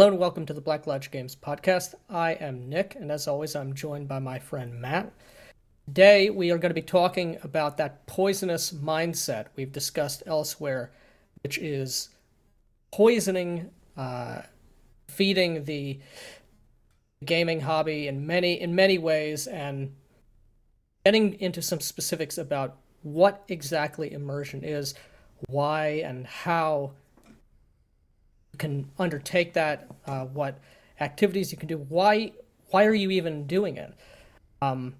Hello and welcome to the Black Lodge Games podcast. I am Nick, and as always, I'm joined by my friend Matt. Today, we are going to be talking about that poisonous mindset we've discussed elsewhere, which is poisoning, uh, feeding the gaming hobby in many in many ways, and getting into some specifics about what exactly immersion is, why and how can undertake that, uh, what activities you can do, why why are you even doing it? Um,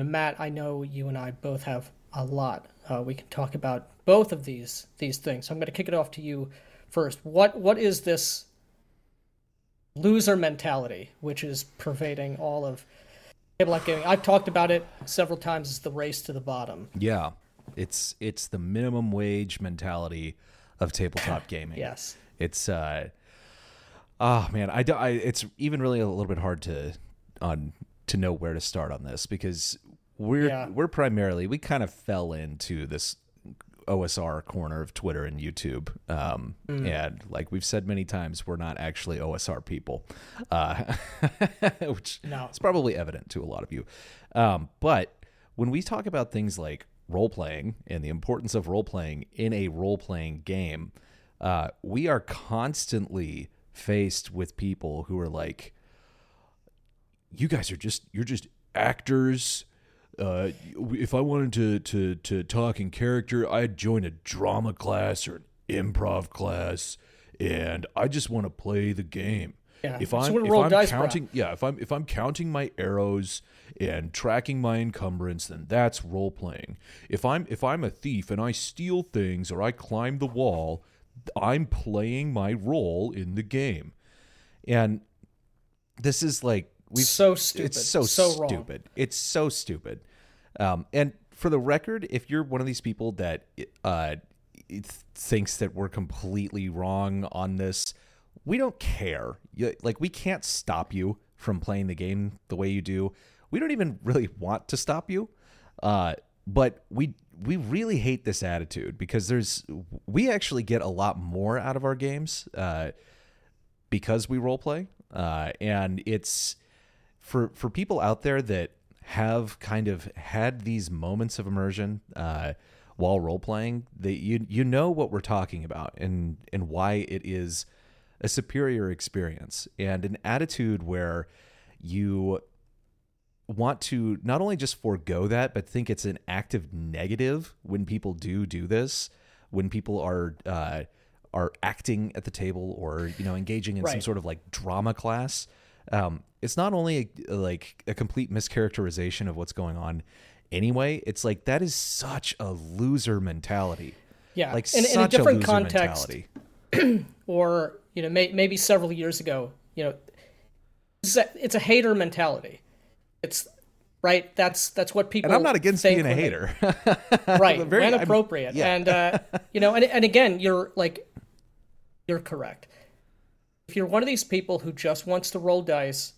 Matt, I know you and I both have a lot. Uh, we can talk about both of these these things. So I'm going to kick it off to you first. What what is this loser mentality which is pervading all of tabletop gaming? I've talked about it several times. It's the race to the bottom. Yeah, it's it's the minimum wage mentality of tabletop gaming. yes it's uh oh man i don't I, it's even really a little bit hard to on to know where to start on this because we're yeah. we're primarily we kind of fell into this OSR corner of Twitter and YouTube. Um, mm. And like we've said many times, we're not actually OSR people, uh, which no. is probably evident to a lot of you. Um, but when we talk about things like role playing and the importance of role playing in a role playing game, uh, we are constantly faced with people who are like, you guys are just you're just actors. Uh, if I wanted to to to talk in character, I'd join a drama class or an improv class, and I just want to play the game. Yeah, if I'm, if I'm counting, yeah, if I'm if I'm counting my arrows and tracking my encumbrance, then that's role playing. If I'm if I'm a thief and I steal things or I climb the wall, I'm playing my role in the game. And this is like we so stupid. It's so, so stupid. Wrong. It's so stupid. Um, and for the record, if you're one of these people that uh, thinks that we're completely wrong on this, we don't care. Like we can't stop you from playing the game the way you do. We don't even really want to stop you. Uh, but we we really hate this attitude because there's we actually get a lot more out of our games uh, because we role play, uh, and it's for for people out there that have kind of had these moments of immersion uh, while role playing. That you you know what we're talking about and and why it is a superior experience and an attitude where you want to not only just forego that, but think it's an active negative when people do do this, when people are uh, are acting at the table or you know engaging in right. some sort of like drama class. Um, it's not only a, like a complete mischaracterization of what's going on anyway. It's like that is such a loser mentality. Yeah, like in, in a different a context, or you know, may, maybe several years ago, you know, it's a, it's a hater mentality it's right. That's that's what people. And I'm not against being a hater. right. Very, when appropriate. Yeah. And uh, you know, and and again, you're like, you're correct. If you're one of these people who just wants to roll dice,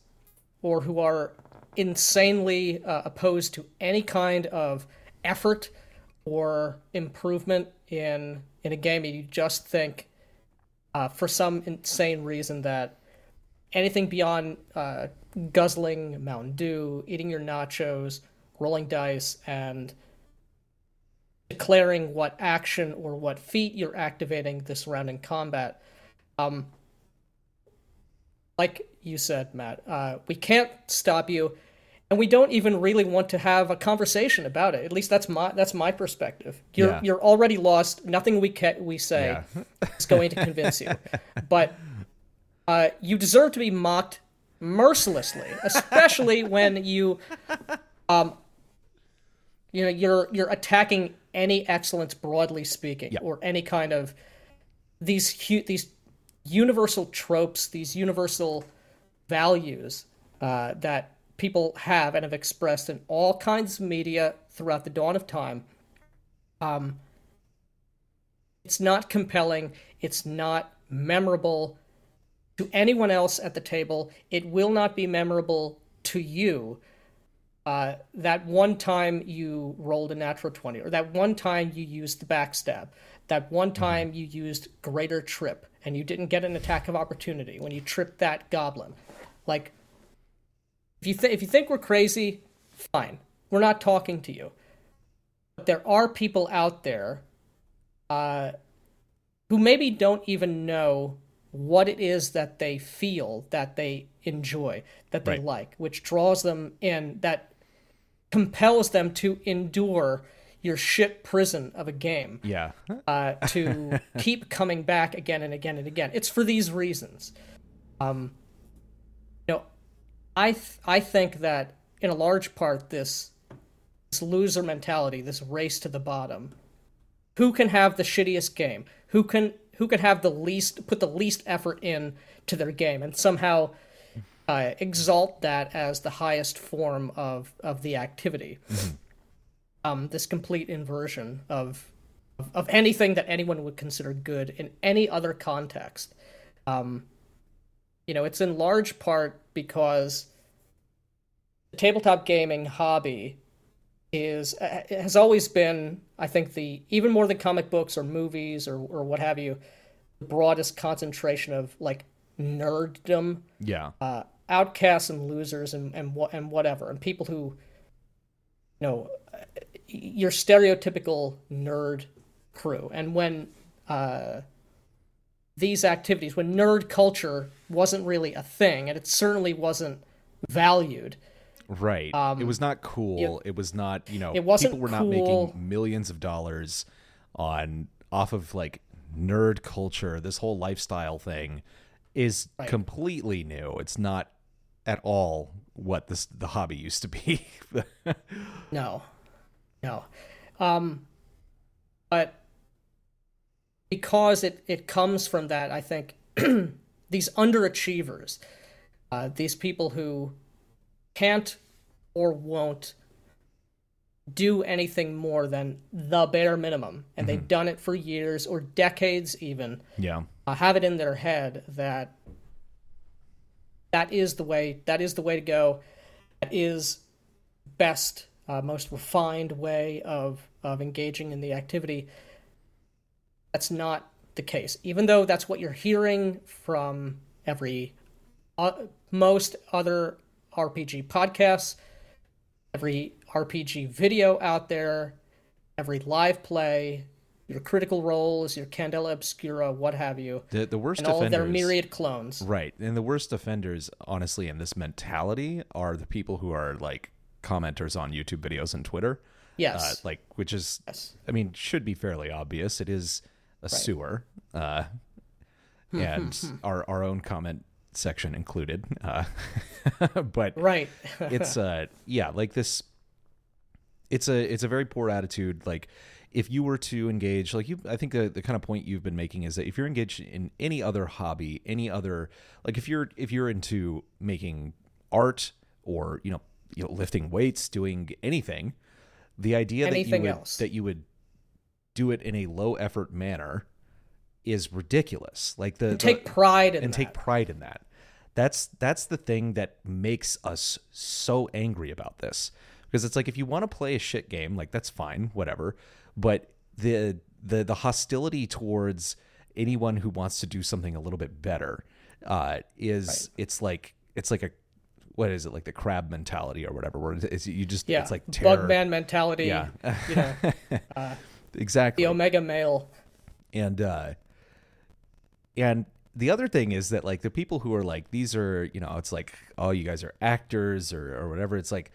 or who are insanely uh, opposed to any kind of effort or improvement in in a game, and you just think, uh, for some insane reason, that anything beyond uh, guzzling Mountain Dew, eating your nachos, rolling dice, and declaring what action or what feat you're activating the surrounding combat. Um, like you said, Matt, uh, we can't stop you, and we don't even really want to have a conversation about it. At least that's my that's my perspective. You're yeah. you're already lost. Nothing we ca- we say yeah. is going to convince you. But uh, you deserve to be mocked mercilessly, especially when you, um, you know, you're you're attacking any excellence broadly speaking, yep. or any kind of these hu- these universal tropes, these universal values uh, that people have and have expressed in all kinds of media throughout the dawn of time. Um, it's not compelling. It's not memorable to anyone else at the table. It will not be memorable to you. Uh, that one time you rolled a natural 20, or that one time you used the backstab, that one mm-hmm. time you used greater trip, and you didn't get an attack of opportunity when you tripped that goblin. Like, if you th- if you think we're crazy, fine. We're not talking to you. But there are people out there uh, who maybe don't even know what it is that they feel that they enjoy, that they Right. like, which draws them in, that compels them to endure your shit prison of a game Yeah. uh, to keep coming back again and again and again. It's for these reasons. Um, you know, I th- I think that in a large part this this loser mentality, this race to the bottom, who can have the shittiest game, who can who can have the least put the least effort in to their game, and somehow uh, exalt that as the highest form of of the activity. Um, this complete inversion of of, of anything that anyone would consider good in any other context. Um, you know, it's in large part because the tabletop gaming hobby is uh, has always been, I think, the even more than comic books or movies or or what have you, the broadest concentration of like nerddom Yeah. uh, outcasts and losers and and wha- and whatever, and people who, you know, uh, your stereotypical nerd crew. And when uh, these activities, when nerd culture wasn't really a thing, and it certainly wasn't valued, Right. it was not cool. it was not, you know, Um, It wasn't people were not making millions of dollars on off of like nerd culture. This whole lifestyle thing is completely new. It's not at all what this the hobby used to be. No, no. Um, but because it, it comes from that, I think these underachievers, uh, these people who can't or won't do anything more than the bare minimum, and they've done it for years or decades even, yeah. uh, have it in their head that that is the way that is the way to go. That is best uh, most refined way of of engaging in the activity. That's not the case. Even though that's what you're hearing from every uh, most other rpg podcasts every rpg video out there every live play your critical roles your candela obscura what have you The the worst and all of their myriad clones. Right. And the worst offenders, honestly, in this mentality are the people who are like commenters on YouTube videos and Twitter. Uh, Yes. like, which is, Yes. I mean, should be fairly obvious. It is a sewer. Uh, and our, our own comment section included. Uh, but right. it's uh yeah like this it's a it's a very poor attitude like if you were to engage like you i think the, the kind of point you've been making is that if you're engaged in any other hobby any other like if you're if you're into making art or you know you know lifting weights doing anything the idea Anything that you would else. that you would do it in a low effort manner is ridiculous like the, the- take pride in and that. take pride in that. That's that's the thing that makes us so angry about this. Because it's like if you want to play a shit game, like that's fine, whatever. But the the the hostility towards anyone who wants to do something a little bit better uh, is it's like it's like a what is it like the crab mentality or whatever where it's you just yeah. it's like terror. Bugman mentality. Yeah. you know, exactly the omega male. and uh and the other thing is that like the people who are like these are you know it's like oh you guys are actors or or whatever. It's like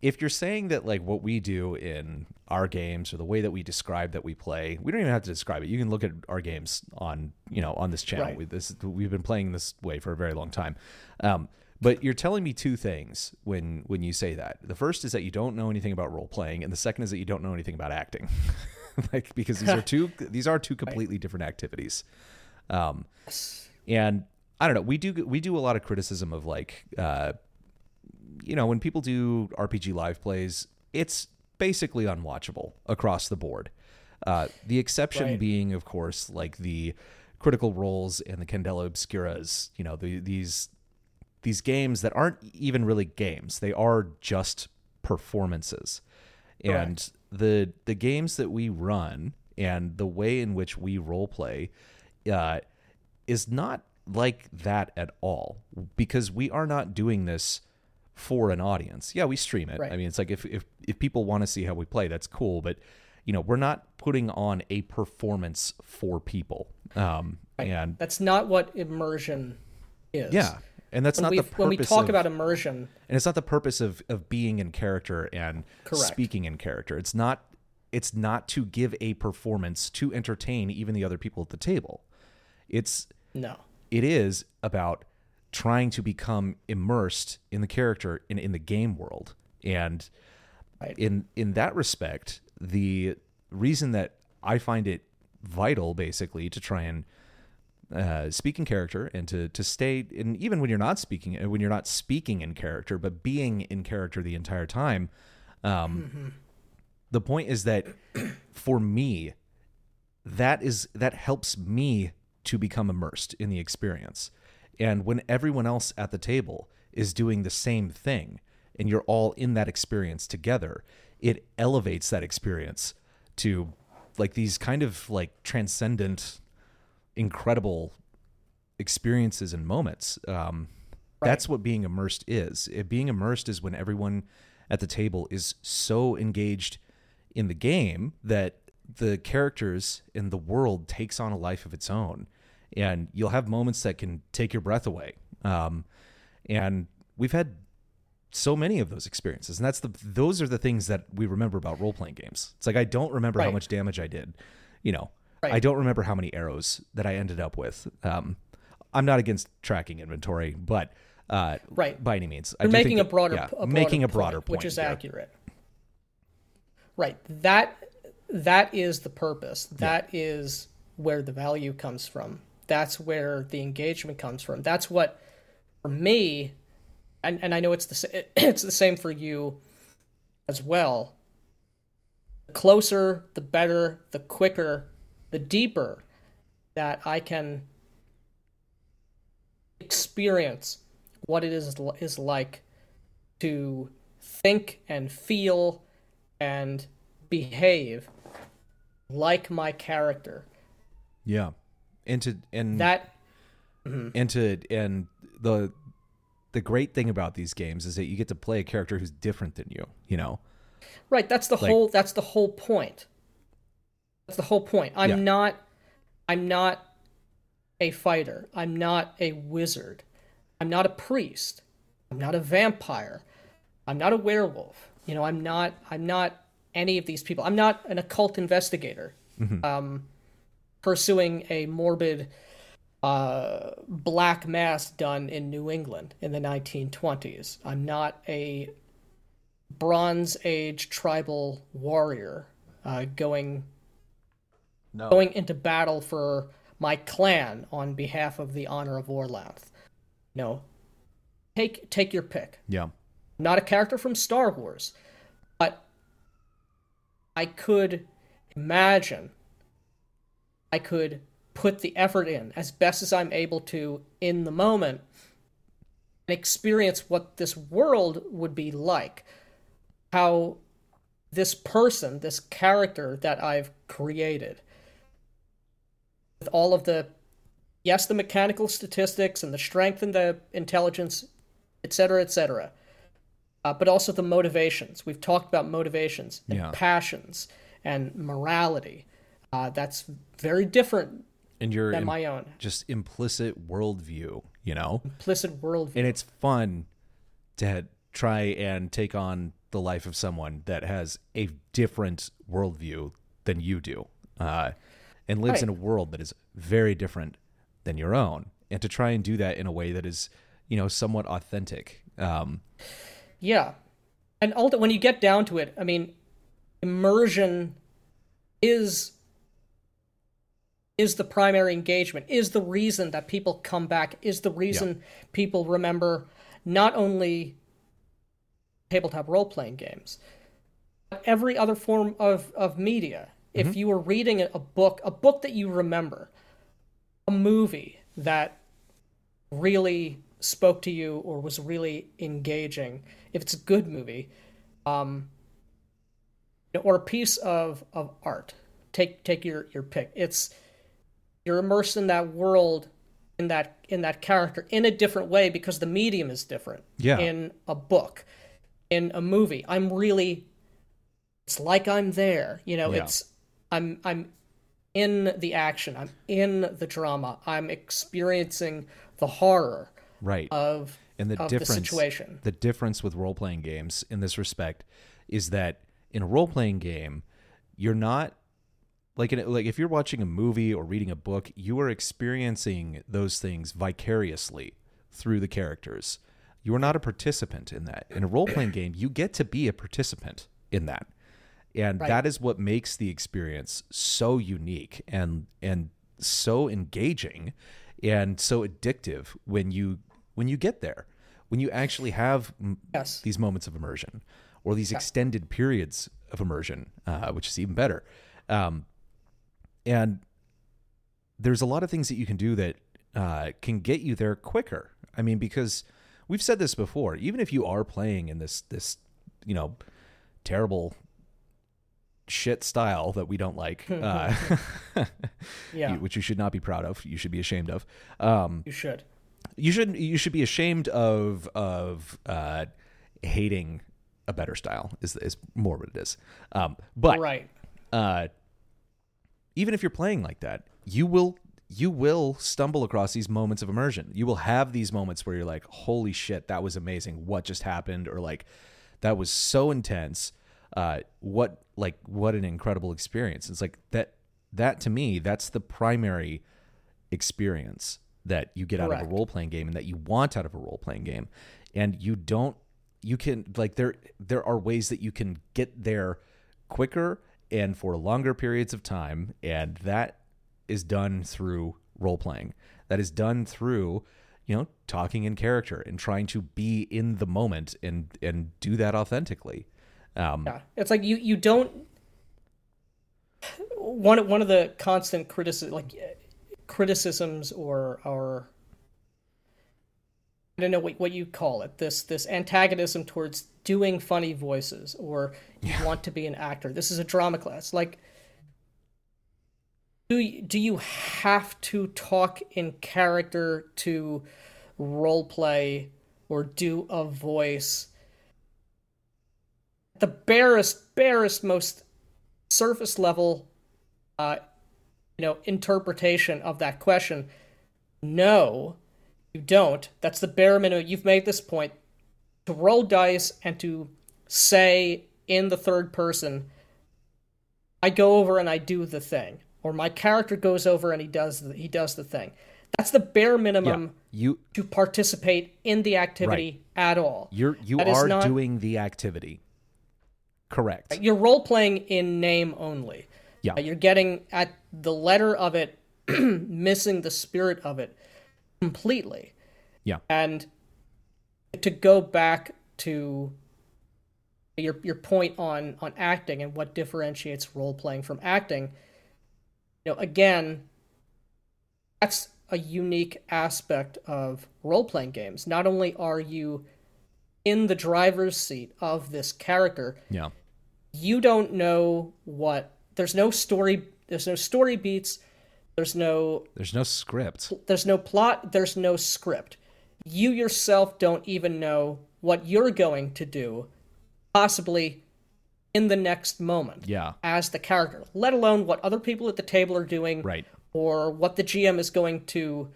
if you're saying that like what we do in our games or the way that we describe that we play we don't even have to describe it. You can look at our games on you know on this channel. Right. we, this we've been playing this way for a very long time. Um but you're telling me two things when when you say that. The first is that you don't know anything about role playing and the second is that you don't know anything about acting. Like because these are two these are two completely different activities um and i don't know we do we do a lot of criticism of like uh you know when people do rpg live plays it's basically unwatchable across the board. Uh the exception Right. being of course like the critical roles and the candela obscuras you know the, these these games that aren't even really games. They are just performances. And the the games that we run and the way in which we role play uh is not like that at all because we are not doing this for an audience. Yeah, we stream it. Right. I mean, it's like if if if people want to see how we play, that's cool, but you know, we're not putting on a performance for people. Um and That's not what immersion is. yeah, and that's When not the purpose when we talk of, about immersion, and it's not the purpose of of being in character and Correct. speaking in character. It's not it's not to give a performance to entertain even the other people at the table. It's no. it is about trying to become immersed in the character in in the game world. And Right. in in that respect, the reason that I find it vital basically to try and uh, speak in character and to to stay in even when you're not speaking uh, when you're not speaking in character but being in character the entire time um, the point is that for me that is that helps me to become immersed in the experience. And when everyone else at the table is doing the same thing and you're all in that experience together it elevates that experience to like these kind of like transcendent incredible experiences and moments. Um that's what being immersed is. It, being immersed is when everyone at the table is so engaged in the game that the characters in the world takes on a life of its own and you'll have moments that can take your breath away um, and we've had so many of those experiences and that's the those are the things that we remember about role-playing games it's like i don't remember how much damage i did you know Right. i don't remember how many arrows that i ended up with um, i'm not against tracking inventory but uh, Right. by any means I You're do making think a broader, yeah, a broader making a broader point which is here. accurate. Right. That that is the purpose. That is where the value comes from. That's where the engagement comes from. That's what for me and, and I know it's the it's the same for you as well. The closer, the better, the quicker, the deeper that I can experience what it is is like to think and feel and behave like my character. yeah and to and That and to and the the great thing about these games is that you get to play a character who's different than you you know right, that's the whole that's the whole point. That's the whole point. I'm Yeah. not I'm not a fighter. I'm not a wizard. I'm not a priest. I'm not a vampire. I'm not a werewolf. You know, I'm not I'm not any of these people. I'm not an occult investigator. Um pursuing a morbid uh, black mass done in New England in the 1920s. I'm not a Bronze Age tribal warrior uh, going no going into battle for my clan on behalf of the honor of Orlanth. No, take take your pick. yeah not a character from Star Wars, but I could imagine, I could put the effort in as best as I'm able to in the moment and experience what this world would be like. How this person, this character that I've created, with all of the, yes, the mechanical statistics and the strength and the intelligence, et etc., etc uh, but also the motivations. We've talked about motivations and Yeah. passions and morality. Uh, that's very different and your than im- my own just implicit worldview you know implicit worldview. and it's fun to try and take on the life of someone that has a different worldview than you do uh, and lives Right. in a world that is very different than your own and to try and do that in a way that is you know somewhat authentic um, Yeah, and ulti- when you get down to it, I mean, immersion is is the primary engagement, is the reason that people come back, is the reason people remember not only tabletop role playing games, but every other form of, of media. If you were reading a a book, a book that you remember, a movie that really spoke to you or was really engaging, if it's a good movie, um, or a piece of, of art, take take your, your pick. It's you're immersed in that world in that in that character in a different way because the medium is different. Yeah. In a book, in a movie, I'm really it's like I'm there. You know, Yeah. it's I'm I'm in the action. I'm in the drama. I'm experiencing the horror Right. of and the of the difference situation. the difference with role playing games in this respect is that in a role playing game, you're not like in, like if you're watching a movie or reading a book, you are experiencing those things vicariously through the characters. You are not a participant in that. In a role playing game, you get to be a participant in that. And Right. that is what makes the experience so unique and and so engaging and so addictive when you when you get there. When you actually have m- Yes. these moments of immersion or these extended periods of immersion, uh, which is even better. Um, and there's a lot of things that you can do that uh, can get you there quicker. I mean, because we've said this before. Even if you are playing in this this you know terrible shit style that we don't like, uh, Yeah. which you should not be proud of, you should be ashamed of. Um, You should. you should you should be ashamed of of uh, hating a better style is is more what it is. Um, but Right. uh, even if you're playing like that, you will you will stumble across these moments of immersion. You will have these moments where you're like, "Holy shit, that was amazing! What just happened?" Or like, "That was so intense! Uh, what like what an incredible experience!" It's like that. That to me, that's the primary experience that you get out of a role playing game and that you want out of a role playing game, and you don't. You can like there there are ways that you can get there quicker and for longer periods of time and that is done through role playing that is done through you know talking in character and trying to be in the moment and and do that authentically um Yeah, it's like you you don't. One one of the constant criticism like criticisms or or I don't know what what you call it this this antagonism towards doing funny voices or you want to be an actor. This is a drama class. Like, do you, do you have to talk in character to role play or do a voice? the barest, barest, most surface level, uh, you know, interpretation of that question. No, you don't. That's the bare minimum. You've made this point. To roll dice and to say in the third person, I go over and I do the thing, or my character goes over and he does the, he does the thing. That's the bare minimum you to participate in the activity at all. you're you That are not- doing the activity correct You're role playing in name only. Yeah. Uh, You're getting at the letter of it, missing the spirit of it completely. yeah And to go back to your your point on on acting and what differentiates role playing from acting, you know, again, that's a unique aspect of role playing games. Not only are you in the driver's seat of this character, yeah. you don't know what there's no story there's no story beats there's no there's no script. there's no plot there's no script you yourself don't even know what you're going to do possibly in the next moment yeah as the character let alone what other people at the table are doing right or what the GM is going to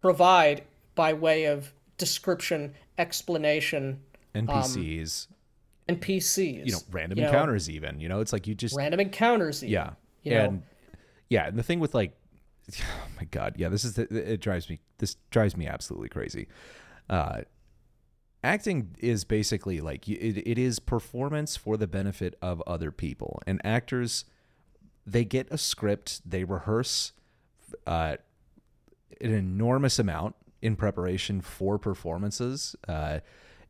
provide by way of description explanation um, npcs and PCs you know random you know, encounters even you know it's like you just random encounters even, Yeah. you know? and yeah, and the thing with like oh my god, yeah, this is the, it drives me this drives me absolutely crazy. Uh acting is basically like it, it is performance for the benefit of other people. And actors they get a script, they rehearse uh an enormous amount in preparation for performances. Uh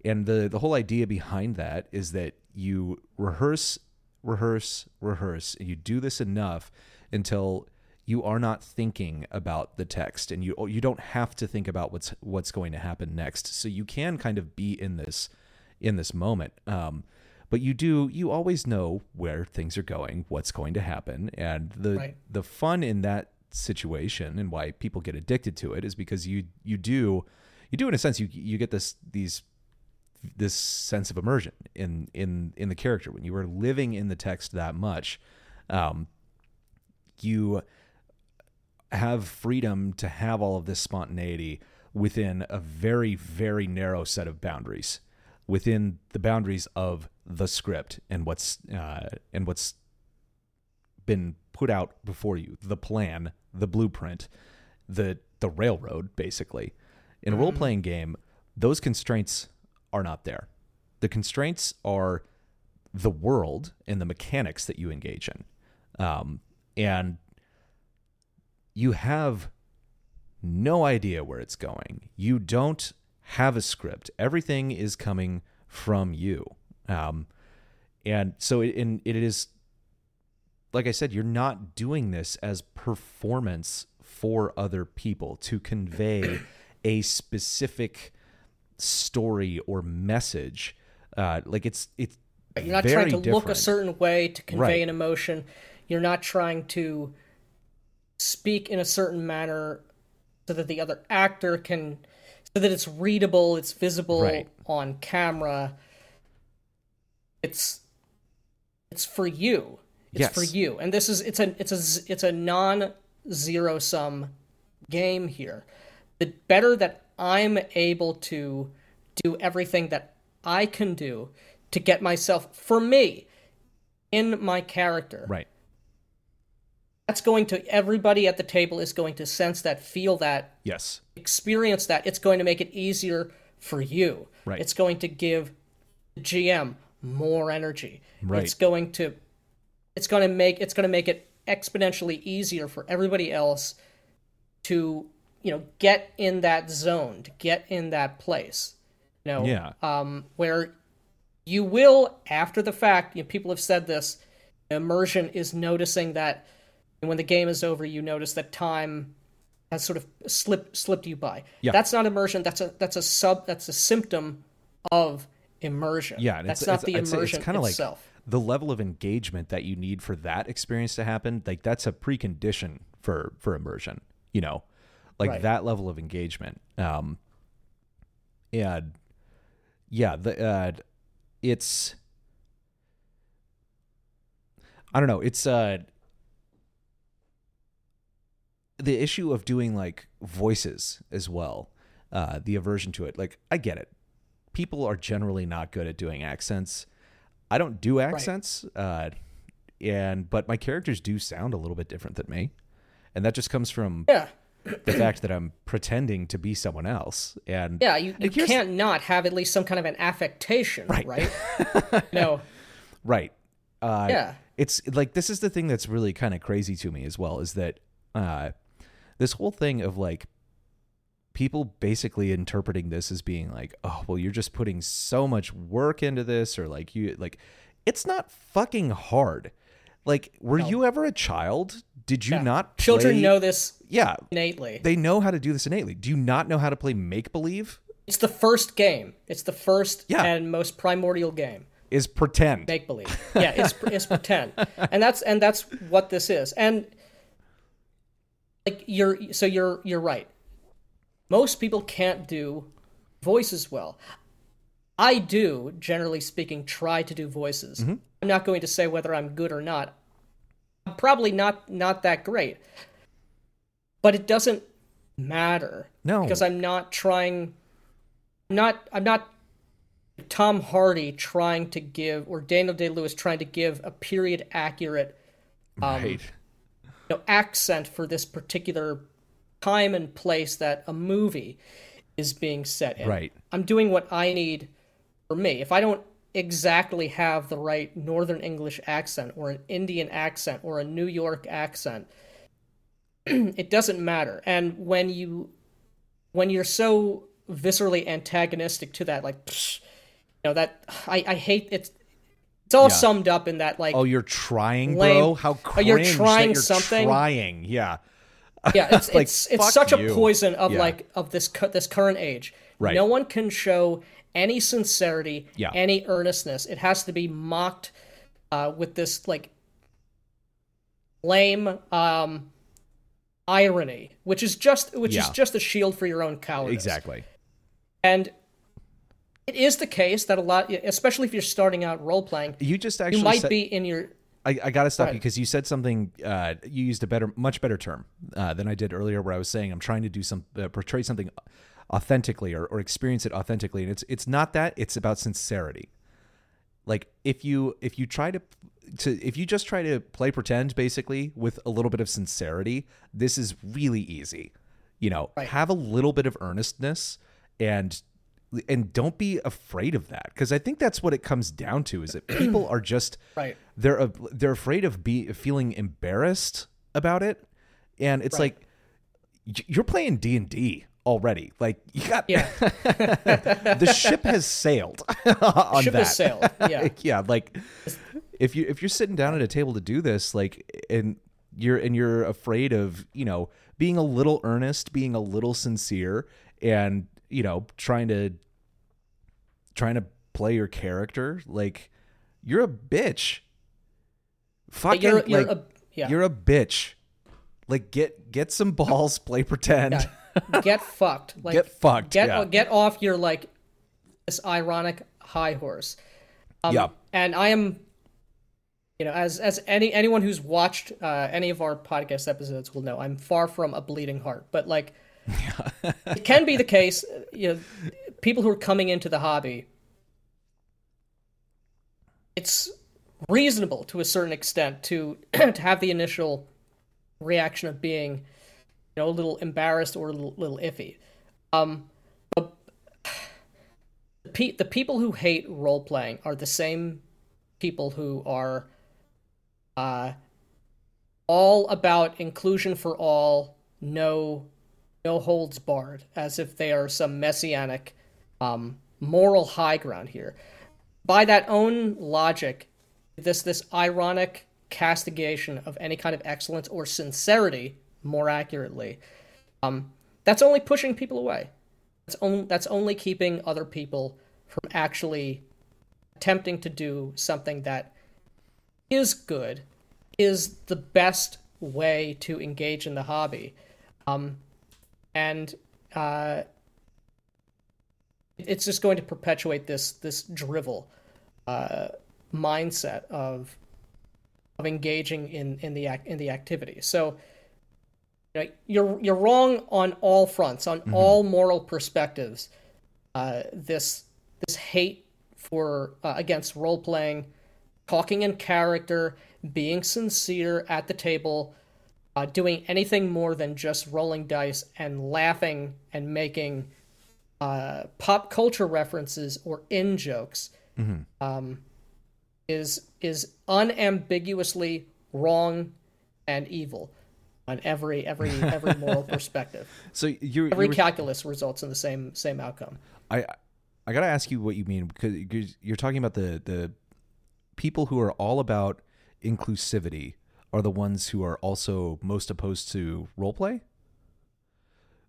and the the whole idea behind that is that you rehearse rehearse rehearse and you do this enough until you are not thinking about the text and you you don't have to think about what's what's going to happen next so you can kind of be in this in this moment um but you do you always know where things are going what's going to happen and the Right. the fun in that situation and why people get addicted to it is because you you do you do in a sense you you get this these this sense of immersion in in in the character when you are living in the text that much um you have freedom to have all of this spontaneity within a very very narrow set of boundaries within the boundaries of the script and what's uh, and what's been put out before you. The plan the blueprint the the railroad basically. In a role-playing game those constraints are not there. The constraints are the world and the mechanics that you engage in. Um, and you have no idea where it's going you don't have a script everything is coming from you um, and so it, in, it is like I said, you're not doing this as performance for other people to convey a specific story or message. Uh, like it's it's You're not trying to look a certain way to convey Right. an emotion. You're not trying to speak in a certain manner so that the other actor can so that it's readable, it's visible Right. on camera. It's it's for you. It's Yes. for you. And this is it's a it's a it's a non zero sum game here. The better that I'm able to do everything that I can do to get myself for me in my character. right. That's going to everybody at the table is going to sense that, feel that, Yes. experience that. It's going to make it easier for you. Right. It's going to give the GM more energy. Right. It's going to it's going to make it's going to make it exponentially easier for everybody else to, you know, get in that zone, to get in that place. You know, Yeah. um, where you will, after the fact, you know, people have said this, immersion is noticing that when the game is over, you notice that time has sort of slipped slipped you by. Yeah. That's not immersion. That's a that's a sub. That's a symptom of immersion. Yeah, that's it's, not it's, the immersion it's kind of like itself. the level of engagement that you need for that experience to happen. Like that's a precondition for for immersion. You know, like Right. that level of engagement. Um, and yeah, the uh, it's I don't know. It's uh the issue of doing like voices as well. Uh, the aversion to it. Like I get it. People are generally not good at doing accents. I don't do accents, uh, and but my characters do sound a little bit different than me, and that just comes from Yeah, the fact that I'm pretending to be someone else. And yeah. You, you can't not have at least some kind of an affectation, Right. right? no. Right. Uh, Yeah. It's like this is the thing that's really kind of crazy to me as well is that uh, this whole thing of like people basically interpreting this as being like, oh, well, you're just putting so much work into this, or like you like, it's not fucking hard. Like, were you ever a child? Did you Yeah. not? Children know this Yeah, innately. they know how to do this innately. Do you not know how to play make believe? It's the first game. It's the first Yeah. and most primordial game. Is pretend. Make believe. Yeah, it's it's pretend, and that's and that's what this is. And like you're so you're you're right. Most people can't do voices well. I do, generally speaking, try to do voices. Mm-hmm. I'm not going to say whether I'm good or not. I'm probably not not that great. But it doesn't matter no, because I'm not trying not I'm not Tom Hardy trying to give or Daniel Day Lewis trying to give a period accurate right. You know, accent for this particular time and place that a movie is being set in. Right. I'm doing what I need for me. If I don't exactly have the right Northern English accent or an Indian accent or a New York accent, it doesn't matter. And when you when you're so viscerally antagonistic to that, like psh, you know that I, I hate it's it's all Yeah. summed up in that like Oh, you're trying, Lame. bro. How Oh, you're trying you're something? Trying, yeah. yeah it's Like, it's it's such a poison of Yeah. like of this cu- this current age Right. no one can show any sincerity Yeah. any earnestness it has to be mocked uh, with this like lame um irony, which is just which Yeah. is just a shield for your own cowardice. Exactly. And it is the case that a lot, especially if you're starting out role playing, You just actually you might said, be in your I, I got to stop you because you said something. Uh, you used a better, much better term uh, than I did earlier, where I was saying I'm trying to do some uh, portray something authentically or, or experience it authentically, and it's it's not that. It's about sincerity. Like if you if you try to to if you just try to play pretend basically with a little bit of sincerity, this is really easy. You know, Right. have a little bit of earnestness and and don't be afraid of that because I think that's what it comes down to is that people are just Right. they're they're afraid of be feeling embarrassed about it and it's Right. like you're playing D&D already like you got Yeah. the ship has sailed on ship that has sailed. Yeah. yeah like if you if you're sitting down at a table to do this like and you're and you're afraid of you know being a little earnest being a little sincere and you know trying to trying to play your character like you're a bitch fucking you're, you're like a, yeah. you're a bitch like get get some balls play pretend Yeah. get fucked. Like Get fucked, Get yeah. get off your like this ironic high horse. Um, Yeah. And I am, you know, as as any anyone who's watched uh, any of our podcast episodes will know, I'm far from a bleeding heart. But like, it can be the case. You know, people who are coming into the hobby. It's reasonable to a certain extent to to have the initial reaction of being you know, a little embarrassed or a little, little iffy. Um, but the, pe- the people who hate role playing are the same people who are uh, all about inclusion for all, no, no holds barred, as if they are some messianic um, moral high ground here. By that own logic, this this ironic castigation of any kind of excellence or sincerity more accurately um, that's only pushing people away that's, on, that's only keeping other people from actually attempting to do something that is good is the best way to engage in the hobby um, and uh, it's just going to perpetuate this this drivel uh, mindset of of engaging in in the ac- in the activity so you know, you're you're wrong on all fronts, on all moral perspectives. Uh, this this hate for uh, against role playing, talking in character, being sincere at the table, uh, doing anything more than just rolling dice and laughing and making uh, pop culture references or in jokes um, is is unambiguously wrong and evil on every every every moral perspective. so you're, Every you were- calculus results in the same same outcome. I I gotta ask you what you mean because you're- you're talking about the the people who are all about inclusivity are the ones who are also most opposed to role play.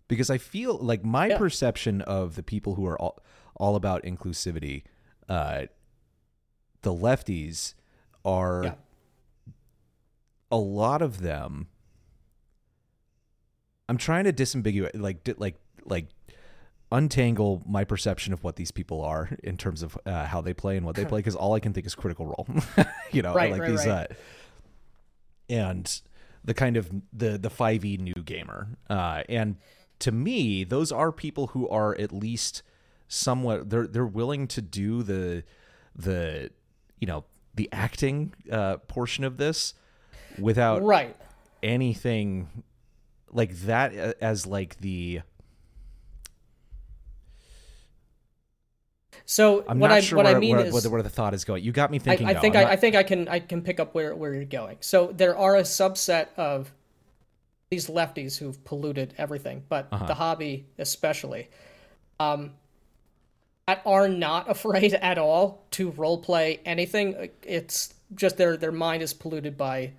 Because I feel like my Yeah. perception of the people who are all, all about inclusivity, uh, the lefties are Yeah. a lot of them. I'm trying to disambiguate, like, like, like untangle my perception of what these people are in terms of uh, how they play and what they play because all I can think is critical role you know Right, like right, these right. uh and the kind of the the 5e new gamer uh and to me those are people who are at least somewhat they're they're willing to do the the you know the acting uh portion of this without Right. anything like that uh, as like the So I'm what not I sure what where, I mean where, is where, the, thought is going. You got me thinking. I though. think I, not- I think I can I can pick up where where you're going. So there are a subset of these lefties who've polluted everything, but Uh-huh. the hobby especially, um, that are not afraid at all to role play anything. It's just their their mind is polluted by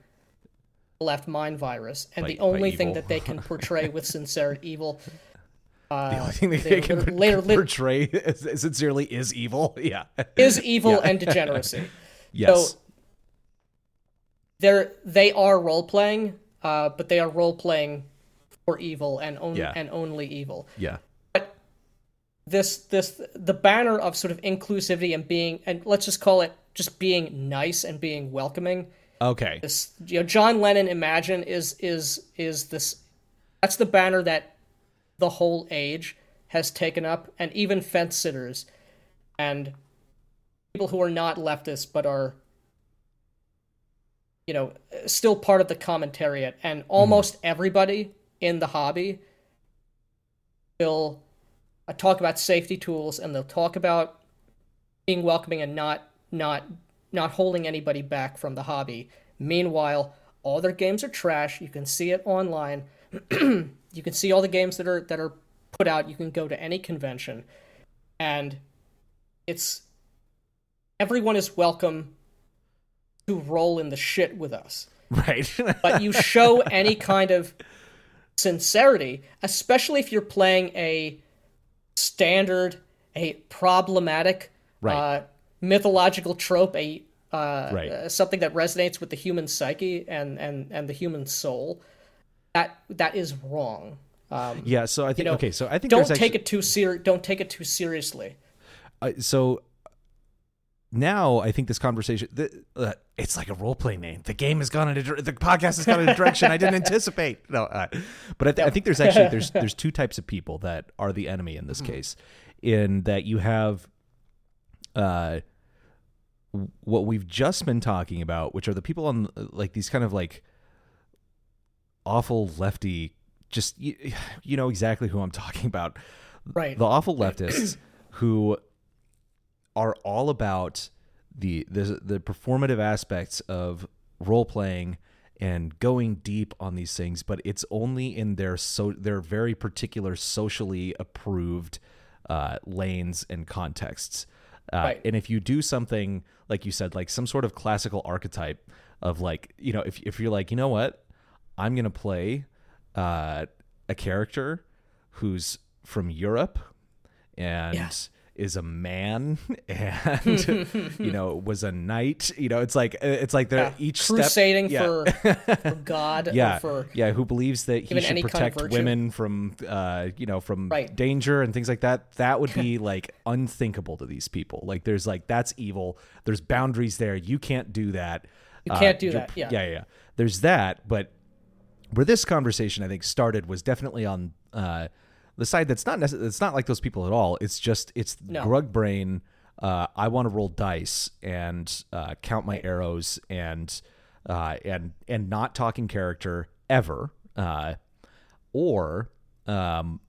left mind virus, and By- the only thing that they can portray with sincerity evil. Uh, the only thing they, they- can later- later- portray is- sincerely is evil. Yeah. is evil Yeah. and degeneracy. yes. So they're they are role playing, uh, but they are role playing for evil and on- Yeah. and only evil. Yeah. But this this the banner of sort of inclusivity and being and let's just call it just being nice and being welcoming. Okay. This you know John Lennon Imagine is is is this that's the banner that the whole age has taken up and even fence sitters and people who are not leftists but are you know still part of the commentariat. And almost everybody in the hobby will uh, talk about safety tools and they'll talk about being welcoming and not not not holding anybody back from the hobby. Meanwhile all their games are trash. You can see it online you can see all the games that are that are put out you can go to any convention and it's everyone is welcome to roll in the shit with us Right. but you show any kind of sincerity, especially if you're playing a standard, a problematic, Right. uh, mythological trope, a uh, Right. uh, something that resonates with the human psyche and and and the human soul. That that is wrong. Um, yeah. So I think know, okay. So I think don't take actually, it too ser- Don't take it too seriously. uh, so now I think this conversation the, uh, it's like a role play name. The game has gone in a the podcast has gone in a direction I didn't anticipate. No, uh, but I, th- I think there's actually there's there's two types of people that are the enemy in this case, in that you have uh what we've just been talking about, which are the people on uh, like these kind of like awful lefty. Just you, you know exactly who I'm talking about Right. the awful leftists who are all about the the the performative aspects of role playing and going deep on these things, but it's only in their so their very particular socially approved uh, lanes and contexts. Uh, Right. And if you do something like you said, like some sort of classical archetype of like you know, if if you're like you know what, I'm gonna play uh, a character who's from Europe and Yeah. is a man and you know was a knight. You know it's like it's like they're each step- Crusading yeah. for, for God yeah. or for yeah who believes that he should any kind of protect women from uh you know from Right. danger and things like that. That would be like unthinkable to these people. Like there's like that's evil. There's boundaries there. You can't do that. You can't do you're- that, yeah. yeah yeah. There's that but where this conversation I think started was definitely on uh, the side that's not necess- it's not like those people at all. It's just it's No. grug brain. Uh, I want to roll dice and uh, count my arrows and uh, and and not talking character ever, uh, or um,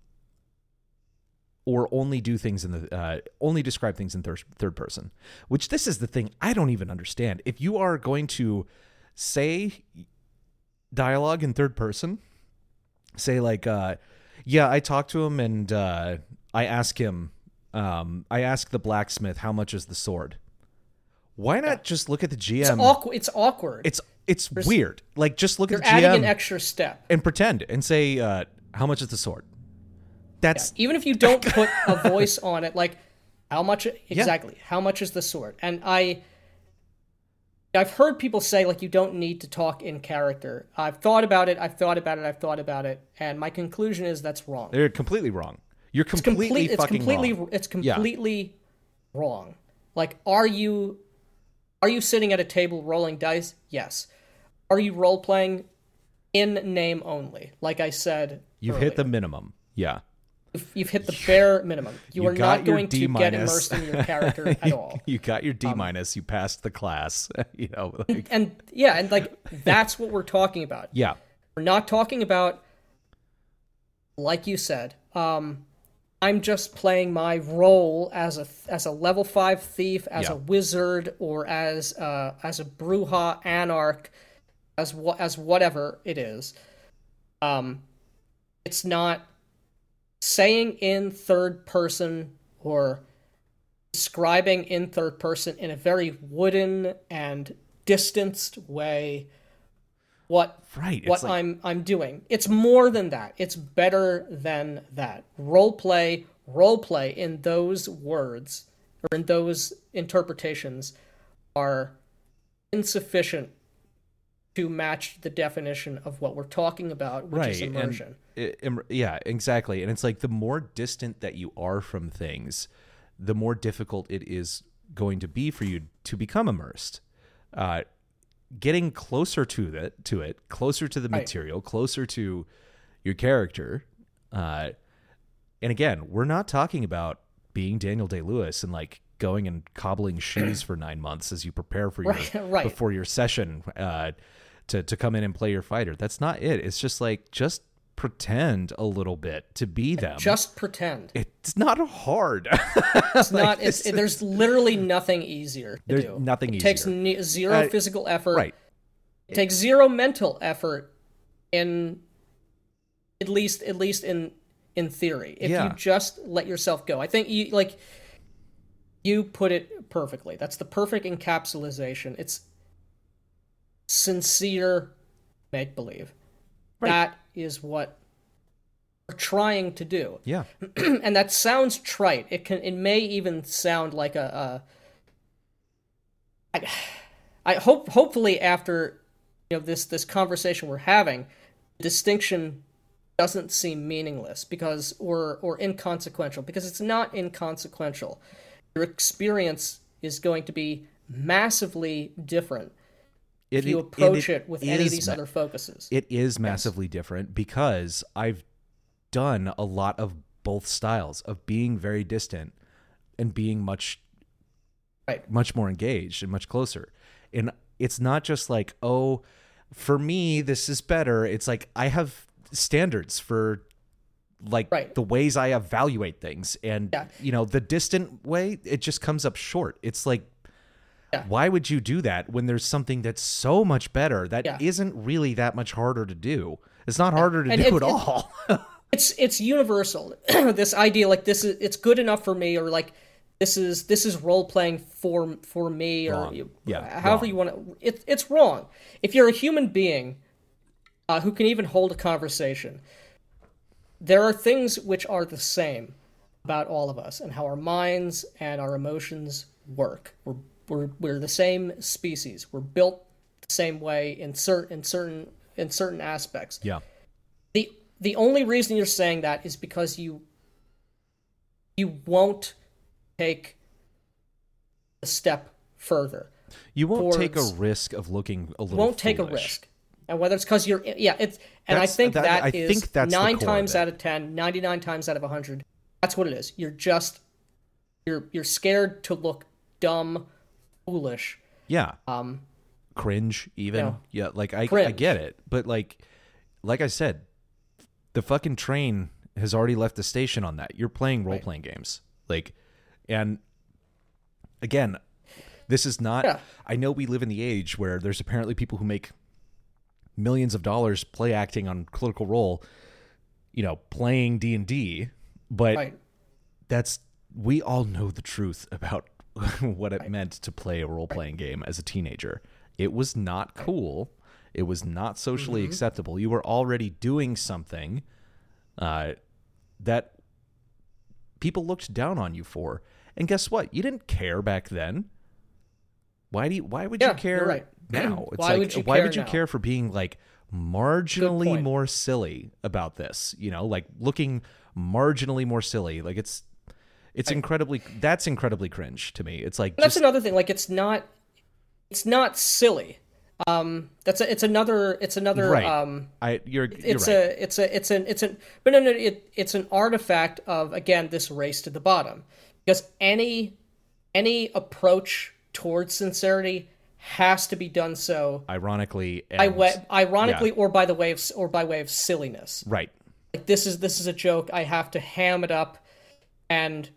or only do things in the uh, only describe things in third third person. Which this is the thing I don't even understand. If you are going to say dialogue in third person. Say like uh yeah i talked to him and uh i ask him um i ask the blacksmith how much is the sword. Why not just look at the gm it's awkward. It's awkward. it's it's weird. Like just look at the adding gm an extra step. and pretend and say uh how much is the sword? That's even if you don't put a voice on it like how much exactly how much is the sword? And i i've heard people say like you don't need to talk in character. I've thought about it i've thought about it i've thought about it and my conclusion is that's wrong. They're completely wrong. You're completely complete it's completely wrong. it's Yeah. completely wrong. Like are you are you sitting at a table rolling dice? Yes. Are you role playing in name only? Like i said you've earlier. hit the minimum. Yeah You've hit the bare minimum. You, You are not going to get immersed in your character at you, all. Um, you got your d minus you passed the class you know like, And yeah, and like that's what we're talking about. yeah We're not talking about like you said. Um I'm just playing my role as a as a level 5 thief, as Yeah. a wizard or as uh as a Brujah anarch as what as whatever it is. Um it's not saying in third person or describing in third person in a very wooden and distanced way what right what like, I'm I'm doing. It's more than that. It's better than that. Role play, role play in those words or in those interpretations are insufficient to match the definition of what we're talking about, which is immersion. And yeah, exactly. And it's like the more distant that you are from things, the more difficult it is going to be for you to become immersed. Uh, getting closer to it, to it, closer to the Right. material, closer to your character. Uh, and again, we're not talking about being Daniel Day Lewis and like going and cobbling shoes for nine months as you prepare for your Right, right. before your session uh, to to come in and play your fighter. That's not it. It's just like just pretend a little bit to be them. Just pretend. it's not hard. It's not. It's, there's literally nothing easier to There's do. nothing easier. it takes easier. ne- zero Uh, physical effort. right. It takes zero mental effort in at least at least in in theory. If Yeah. you just let yourself go. I think you like you put it perfectly. That's the perfect encapsulation. It's sincere make believe. That is what we're trying to do Yeah. and that sounds trite. It can. It may even sound like a. a I, I hope. Hopefully, after you know this this conversation we're having, the distinction doesn't seem meaningless because or or inconsequential because it's not inconsequential. Your experience is going to be massively different It, if you it- and approach it, with any of these ma- other focuses. It is massively different because I've done a lot of both styles of being very distant and being much Right. much more engaged and much closer. And it's not just like, oh, for me this is better. It's like I have standards for like Right. the ways I evaluate things and Yeah. you know, the distant way it just comes up short. It's like Yeah. why would you do that when there's something that's so much better that Yeah. not really that much harder to do? It's not harder to And do it- at it- all. it's it's universal this idea like this is it's good enough for me or like this is this is role playing for for me or you, Yeah, however wrong. you want to it, it's wrong if you're a human being uh, who can even hold a conversation there are things which are the same about all of us and how our minds and our emotions work we're we're, we're the same species we're built the same way in certain in certain in certain aspects yeah. the the only reason you're saying that is because you you won't take a step further. You won't take a risk of looking a little won't take a risk. And whether it's because you're yeah, it's and I think that- that I is think that's nine times out of 10, 99 times out of 100. That's what it is. You're just you're you're scared to look dumb, foolish. Yeah. Um cringe even No. yeah like I, I get it but like like i said the fucking train has already left the station on that you're playing role-playing games like and again this is not Yeah. i know we live in the age where there's apparently people who make millions of dollars play acting on critical role you know playing d&d but right. that's we all know the truth about what it meant to play a role playing game as a teenager. It was not cool. It was not socially Mm-hmm. acceptable. You were already doing something uh, that people looked down on you for. And guess what? You didn't care back then. Why do you, why would Yeah, you care right. now? It's Why like would you why care would you now? care for being like marginally more silly about this? You know, like looking marginally more silly. Like it's it's incredibly that's incredibly cringe to me. It's like That's just another thing. Like it's not it's not silly. Um that's a, it's another it's another right. um I you're you're it's right. a it's a it's an it's an but no no it it's an artifact of again this race to the bottom because any any approach towards sincerity has to be done so Ironically, and, way, ironically or by the way of or by way of silliness right. like this is this is a joke i have to ham it up and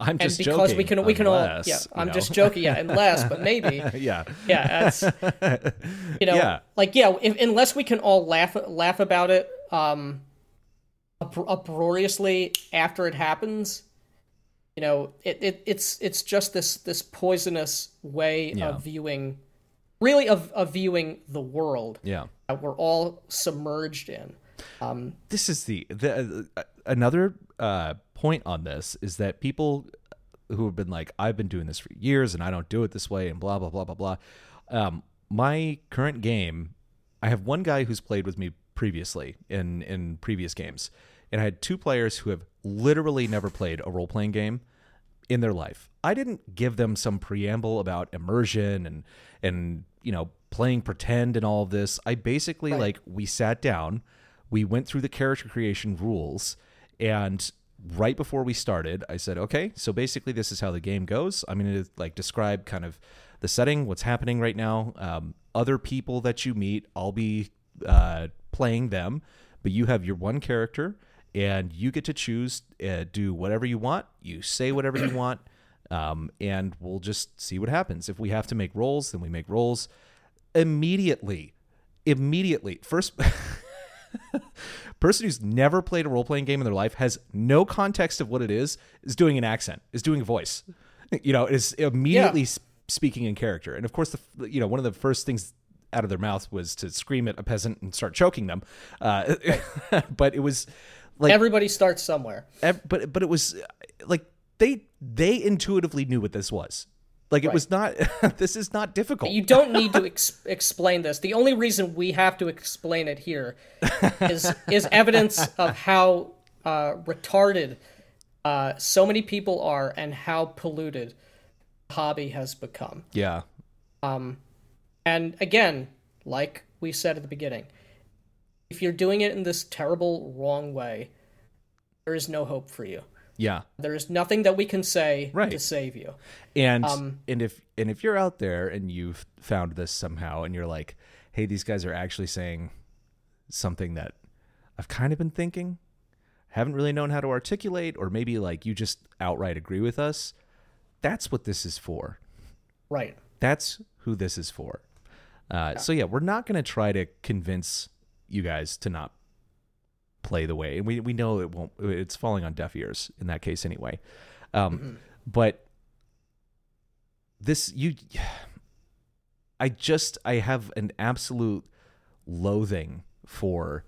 I'm and just because joking. we can we can all yeah i'm know. just joking yeah unless but maybe yeah. yeah that's you know Yeah. like yeah if, unless we can all laugh laugh about it um uproariously after it happens you know it, it it's it's just this this poisonous way Yeah. of viewing really of, of viewing the world Yeah. that we're all submerged in um this is the the uh, another uh, point on this is that people who have been like I've been doing this for years and I don't do it this way and blah blah blah blah blah. Um, my current game, I have one guy who's played with me previously in in previous games, and I had two players who have literally never played a role playing game in their life. I didn't give them some preamble about immersion and and you know playing pretend and all of this. I basically Right. like we sat down, we went through the character creation rules, and right before we started, I said, "Okay, so basically this is how the game goes. I'm going to like describe kind of the setting, what's happening right now, um, other people that you meet. I'll be uh, playing them, but you have your one character." And you get to choose, uh, do whatever you want. You say whatever you want um, and we'll just see what happens. If we have to make rolls, then we make rolls immediately. Immediately, first person who's never played a role playing game in their life has no context of what it is is doing an accent, is doing a voice. You know, is immediately Yeah. speaking in character. And of course, the you know one of the first things out of their mouth was to scream at a peasant and start choking them. Uh, but it was like Everybody starts somewhere. ev- but but it was uh, like they they intuitively knew what this was. Like it was not. this is not difficult. You don't need to ex- explain this. The only reason we have to explain it here is is evidence of how uh, retarded uh, so many people are and how polluted the hobby has become. yeah, Um, And again, like we said at the beginning, if you're doing it in this terrible wrong way, there is no hope for you. Yeah. There is nothing that we can say Right. to save you. And Um, and if and if you're out there and you've found this somehow and you're like, hey, these guys are actually saying something that I've kind of been thinking, haven't really known how to articulate, or maybe like you just outright agree with us. That's what this is for. Right. That's who this is for. Uh, So yeah, we're not going to try to convince you guys to not play the way, and we we know it won't. It's falling on deaf ears in that case anyway. Um, But this you, I just I have an absolute loathing for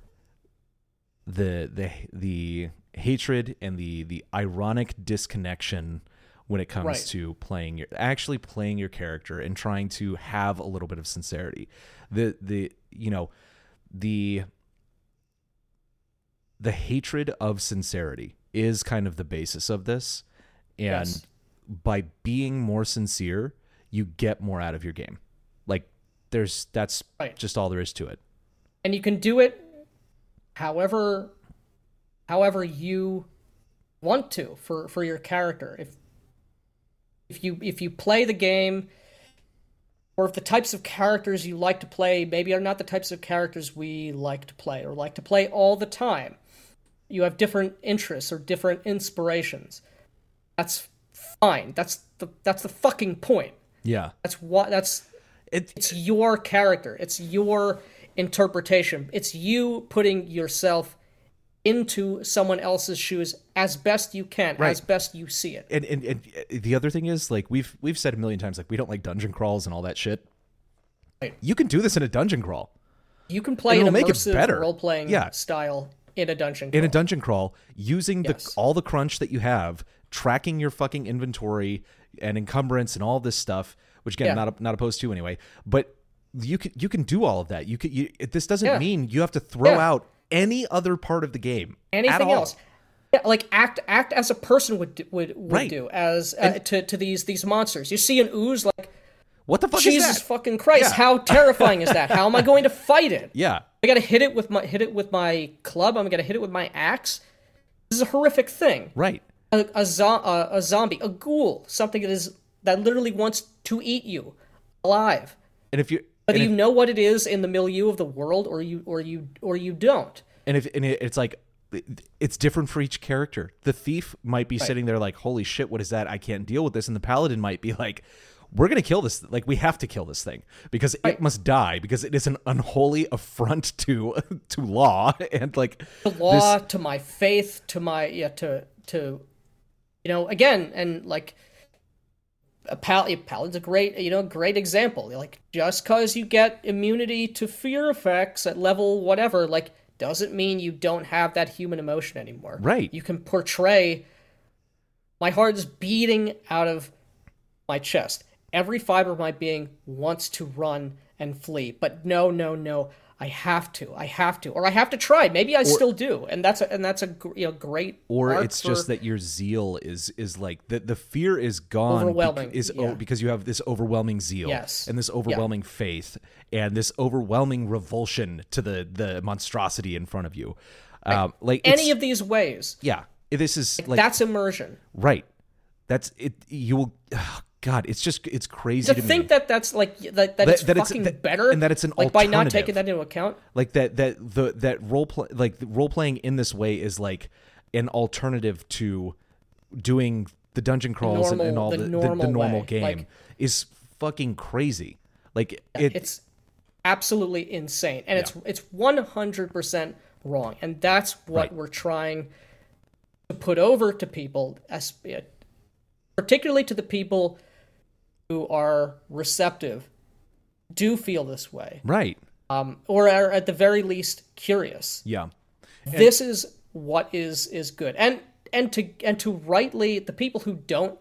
the the the hatred and the the ironic disconnection when it comes Right. to playing your actually playing your character and trying to have a little bit of sincerity the the you know the the hatred of sincerity is kind of the basis of this and Yes. by being more sincere you get more out of your game like there's that's Right. just all there is to it and you can do it however however you want to for for your character if if you if you play the game or if the types of characters you like to play maybe are not the types of characters we like to play or like to play all the time you have different interests or different inspirations. That's fine. That's the that's the fucking point. Yeah. That's what that's it, it's your character. It's your interpretation. It's you putting yourself into someone else's shoes as best you can Right. as best you see it. And, and and the other thing is like we've we've said a million times like we don't like dungeon crawls and all that shit. Right. you can do this in a dungeon crawl. You can play And an it'll make it immersive better. role-playing Yeah. style in a dungeon in a crawl. dungeon crawl using the Yes. all the crunch that you have tracking your fucking inventory and encumbrance and all this stuff which again Yeah. not not opposed to anyway but you can you can do all of that you can you, this doesn't Yeah. mean you have to throw Yeah. out any other part of the game anything else yeah, like act act as a person would do, would would Right. do as uh, to to these these monsters you see an ooze like what the fuck jesus is that Jesus fucking christ Yeah. how terrifying is that how am i going to fight it yeah I gotta hit it with my hit it with my club. I'm gonna hit it with my axe. This is a horrific thing. right A a, zo- a, a zombie, a ghoul, something that is that literally wants to eat you alive. and if you Whether and you if, know what it is in the milieu of the world, or you or you or you don't. and if and it's like it's different for each character. The thief might be sitting there like, "Holy shit, what is that? I can't deal with this." And the paladin might be like, "We're gonna kill this. Like, we have to kill this thing because it must die because it is an unholy affront to to law and like The law to my faith, to my yeah, to to, you know, again, and like. A pal- a paladin's a great, you know, great example. Like, just because you get immunity to fear effects at level whatever, like, doesn't mean you don't have that human emotion anymore. Right. You can portray. My heart is beating out of my chest. Every fiber of my being wants to run and flee. But no, no, no. I have to. I have to, or I have to try. Maybe I still do, and that's a, and that's a gr- you know great. or it's just that your zeal is is like the the fear is gone Overwhelming, bec- is yeah. oh, because you have this overwhelming zeal Yes. and this overwhelming faith and this overwhelming revulsion to the the monstrosity in front of you um like any of these ways. yeah this is like that's immersion. right that's it you will oh, god it's just it's crazy To to, think me that that's like that, that, it's that it's- fucking that- better, and that it's an like by not taking that into account. like that that the that role play like role playing in this way is like an alternative to doing the dungeon crawls and, and all the the, the, the normal normal game Like- is fucking crazy like it it's absolutely insane and it's it's 100% wrong and that's what Right. we're trying to put over to people as particularly to the people who are receptive do feel this way. Right. Um, or are at the very least curious. Yeah. This is what is is good. And and to and to rightly the people who don't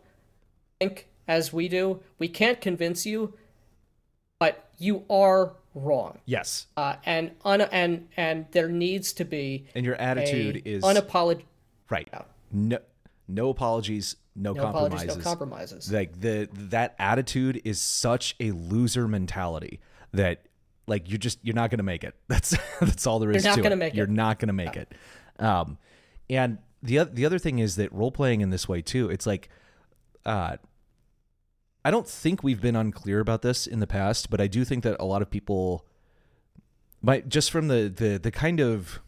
think as we do we can't convince you but you are wrong. Yes. Uh, and un, and and there needs to be and your attitude is unapolog- right. No no apologies no, no compromises no compromises. like the that attitude is such a loser mentality that like you're just you're not gonna make it. That's that's all there is You're not to gonna it. make it. you're not gonna make it. Um and the oth- the other thing is that role playing in this way too it's like uh i don't think we've been unclear about this in the past but i do think that a lot of people might just from the the the kind of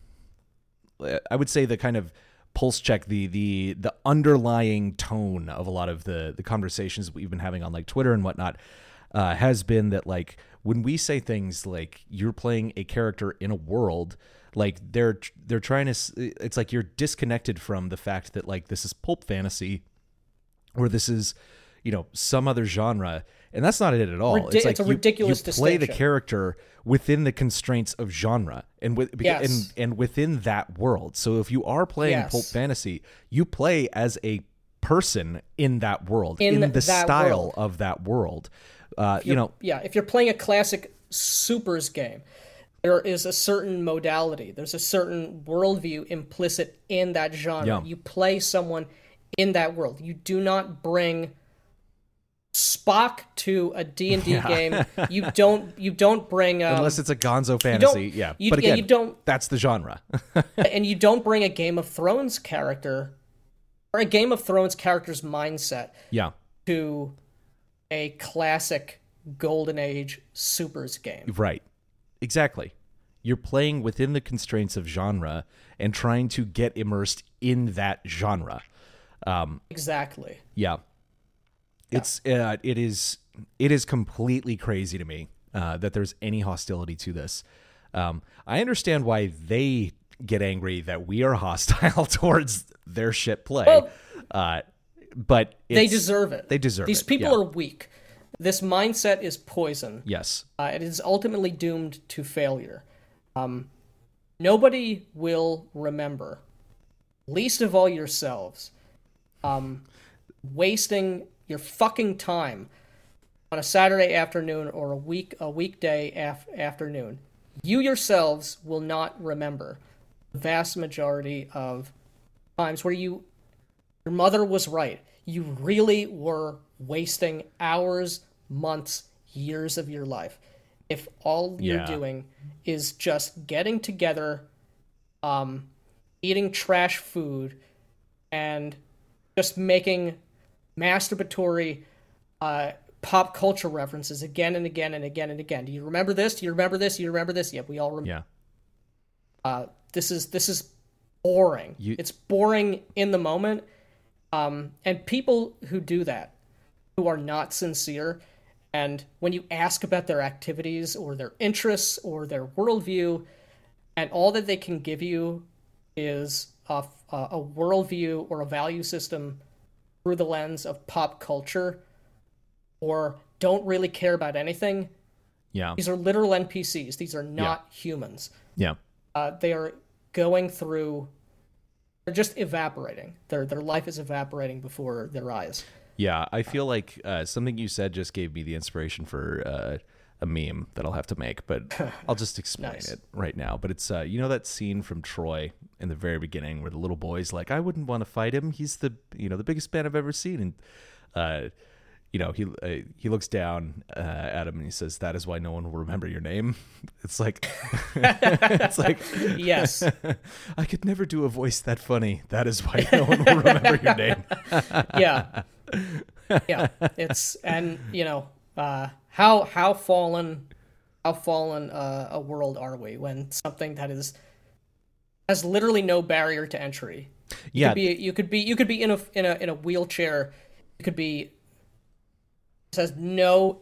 I would say the kind of pulse check the the the underlying tone of a lot of the the conversations we've been having on like Twitter and whatnot uh, has been that like when we say things like you're playing a character in a world like they're they're trying to it's like you're disconnected from the fact that like this is pulp fantasy or this is you know some other genre and that's not it at all Ridi- it's like it's a you- ridiculous you play the character within the constraints of genre and with Yes. and and within that world. So if you are playing Yes. pulp fantasy, you play as a person in that world, In in, the style world. of that world. Uh, you know, yeah if you're playing a classic supers game there is a certain modality there's a certain worldview implicit in that genre Yeah. you play someone in that world you do not bring spock to a d&d game you don't you don't bring um, unless it's a Gonzo fantasy, yeah. you- but yeah, again, you don't- That's the genre. and you don't bring a game of thrones character or a game of thrones character's mindset yeah, to a classic golden age supers game right. Exactly. You're playing within the constraints of genre and trying to get immersed in that genre. exactly Yeah. It's uh, it is it is completely crazy to me uh, that there's any hostility to this. Um, I understand why they get angry that we are hostile towards their shit play, Well, uh, but they deserve it. They deserve these it, These people yeah. are weak. This mindset is poison. Yes, uh, it is ultimately doomed to failure. Um, nobody will remember least of all yourselves um, wasting your fucking time on a saturday afternoon or a week a weekday af- afternoon you yourselves will not remember the vast majority of times where you your mother was right. You really were wasting hours, months, years of your life. If all you're doing is just getting together, um, eating trash food, and just making masturbatory uh, pop culture references again and again and again and again. Do you remember this? Do you remember this? Do you remember this? Yeah, we all remember. yeah, Uh, this is this is boring. You- it's boring in the moment. Um, and people who do that, who are not sincere, and when you ask about their activities or their interests or their worldview, and all that they can give you is a, a a worldview or a value system through the lens of pop culture, or don't really care about anything. yeah, These are literal NPCs. These are not humans yeah, uh, they are going through they're just evaporating their their life is evaporating before their eyes yeah. I feel like uh, something you said just gave me the inspiration for uh, a meme that I'll have to make, but I'll just explain Nice. it right now. But it's uh, you know that scene from Troy in the very beginning where the little boy's like, I wouldn't want to fight him. He's the you know the biggest man I've ever seen, and uh, you know he uh, he looks down uh, at him and he says, "That is why no one will remember your name." It's like it's like Yes. I could never do a voice that funny. That is why no one will remember your name. yeah yeah it's and you know uh how how fallen how fallen uh, a world are we when something that is has literally no barrier to entry? You Yeah, could be you could be you could be in a in a in a wheelchair. You could be this has no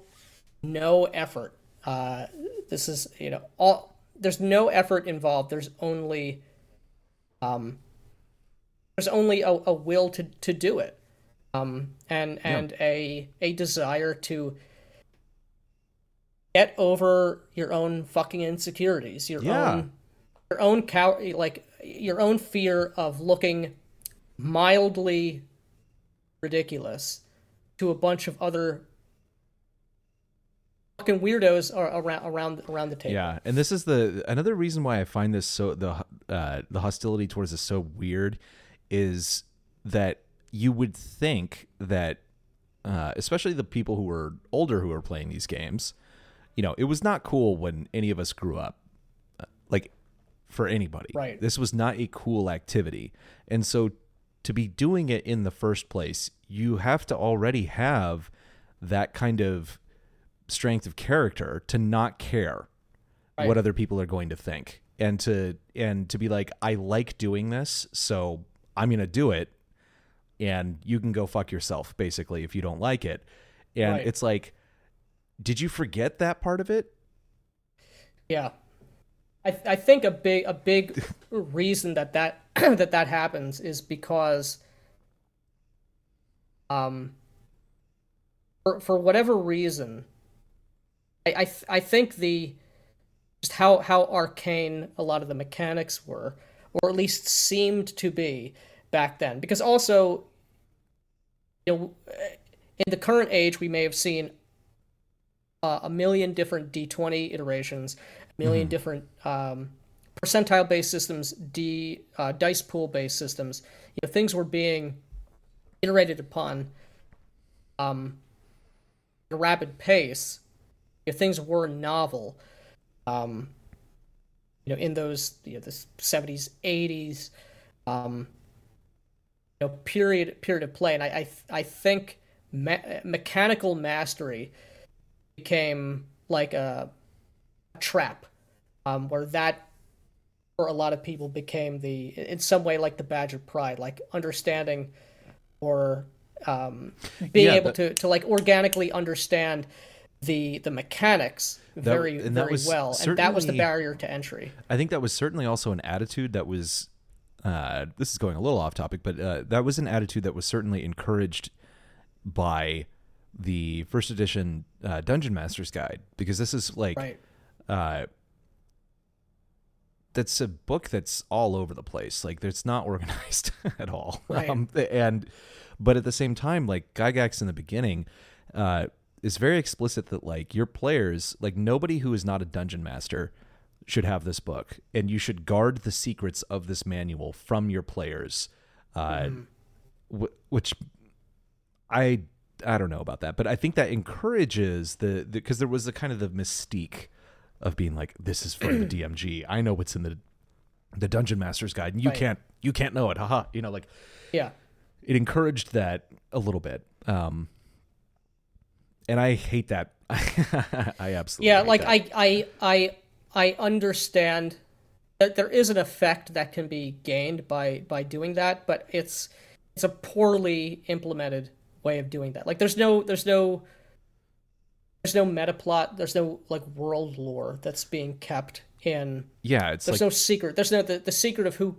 no effort. Uh this is you know all there's no effort involved. There's only um there's only a, a will to to do it. Um and and a a desire to get over your own fucking insecurities your Yeah. own your own cow like your own fear of looking mildly ridiculous to a bunch of other fucking weirdos ar- around around around the table. Yeah, and this is the another reason why I find this so the uh, the hostility towards this so weird is that you would think that uh, especially the people who were older who were playing these games, you know, it was not cool when any of us grew up. Uh, Like for anybody. Right. This was not a cool activity. And so to be doing it in the first place, you have to already have that kind of strength of character to not care Right. what other people are going to think and to and to be like I like doing this, so I'm going to do it and you can go fuck yourself basically if you don't like it. And Right. it's like did you forget that part of it? Yeah. I I think a big a big reason that that that that happens is because um for for whatever reason I I, th- I think the just how how arcane a lot of the mechanics were or at least seemed to be back then because also you know in the current age we may have seen uh, a million different D20 iterations, a 1000000 different um, percentile based systems, D uh, dice pool based systems. You know, things were being iterated upon um, at a rapid pace. You know, things were novel. Um, you know, in those you know the seventies, eighties, um, you know, period period of play, and I I, I think me- mechanical mastery became like a trap um, where that for a lot of people became the in some way like the badge of pride like understanding or um, being Yeah, able but- to, to like organically understand the the mechanics very that very well and that was the barrier to entry I think that was certainly also an attitude that was. Uh, this is going a little off topic, but uh, that was an attitude that was certainly encouraged by the first edition uh, Dungeon Master's Guide because this is like right uh, that's a book that's all over the place. Like it's not organized at all. Right. Um, and but at the same time, like Gygax in the beginning, uh, is very explicit that like your players, like nobody who is not a dungeon master, should have this book, and you should guard the secrets of this manual from your players. Uh, wh- which I I don't know about that, but I think that encourages the because there was a kind of the mystique of being like, this is for the DMG. I know what's in the the Dungeon Master's Guide, and you Right. can't you can't know it. Haha. You know, like yeah it encouraged that a little bit. Um, and I hate that. I absolutely yeah like that. I, I i i understand that there is an effect that can be gained by by doing that but it's it's a poorly implemented way of doing that like there's no there's no there's no meta plot there's no like world lore that's being kept in yeah, it's there's like no secret there's no the, the secret of who,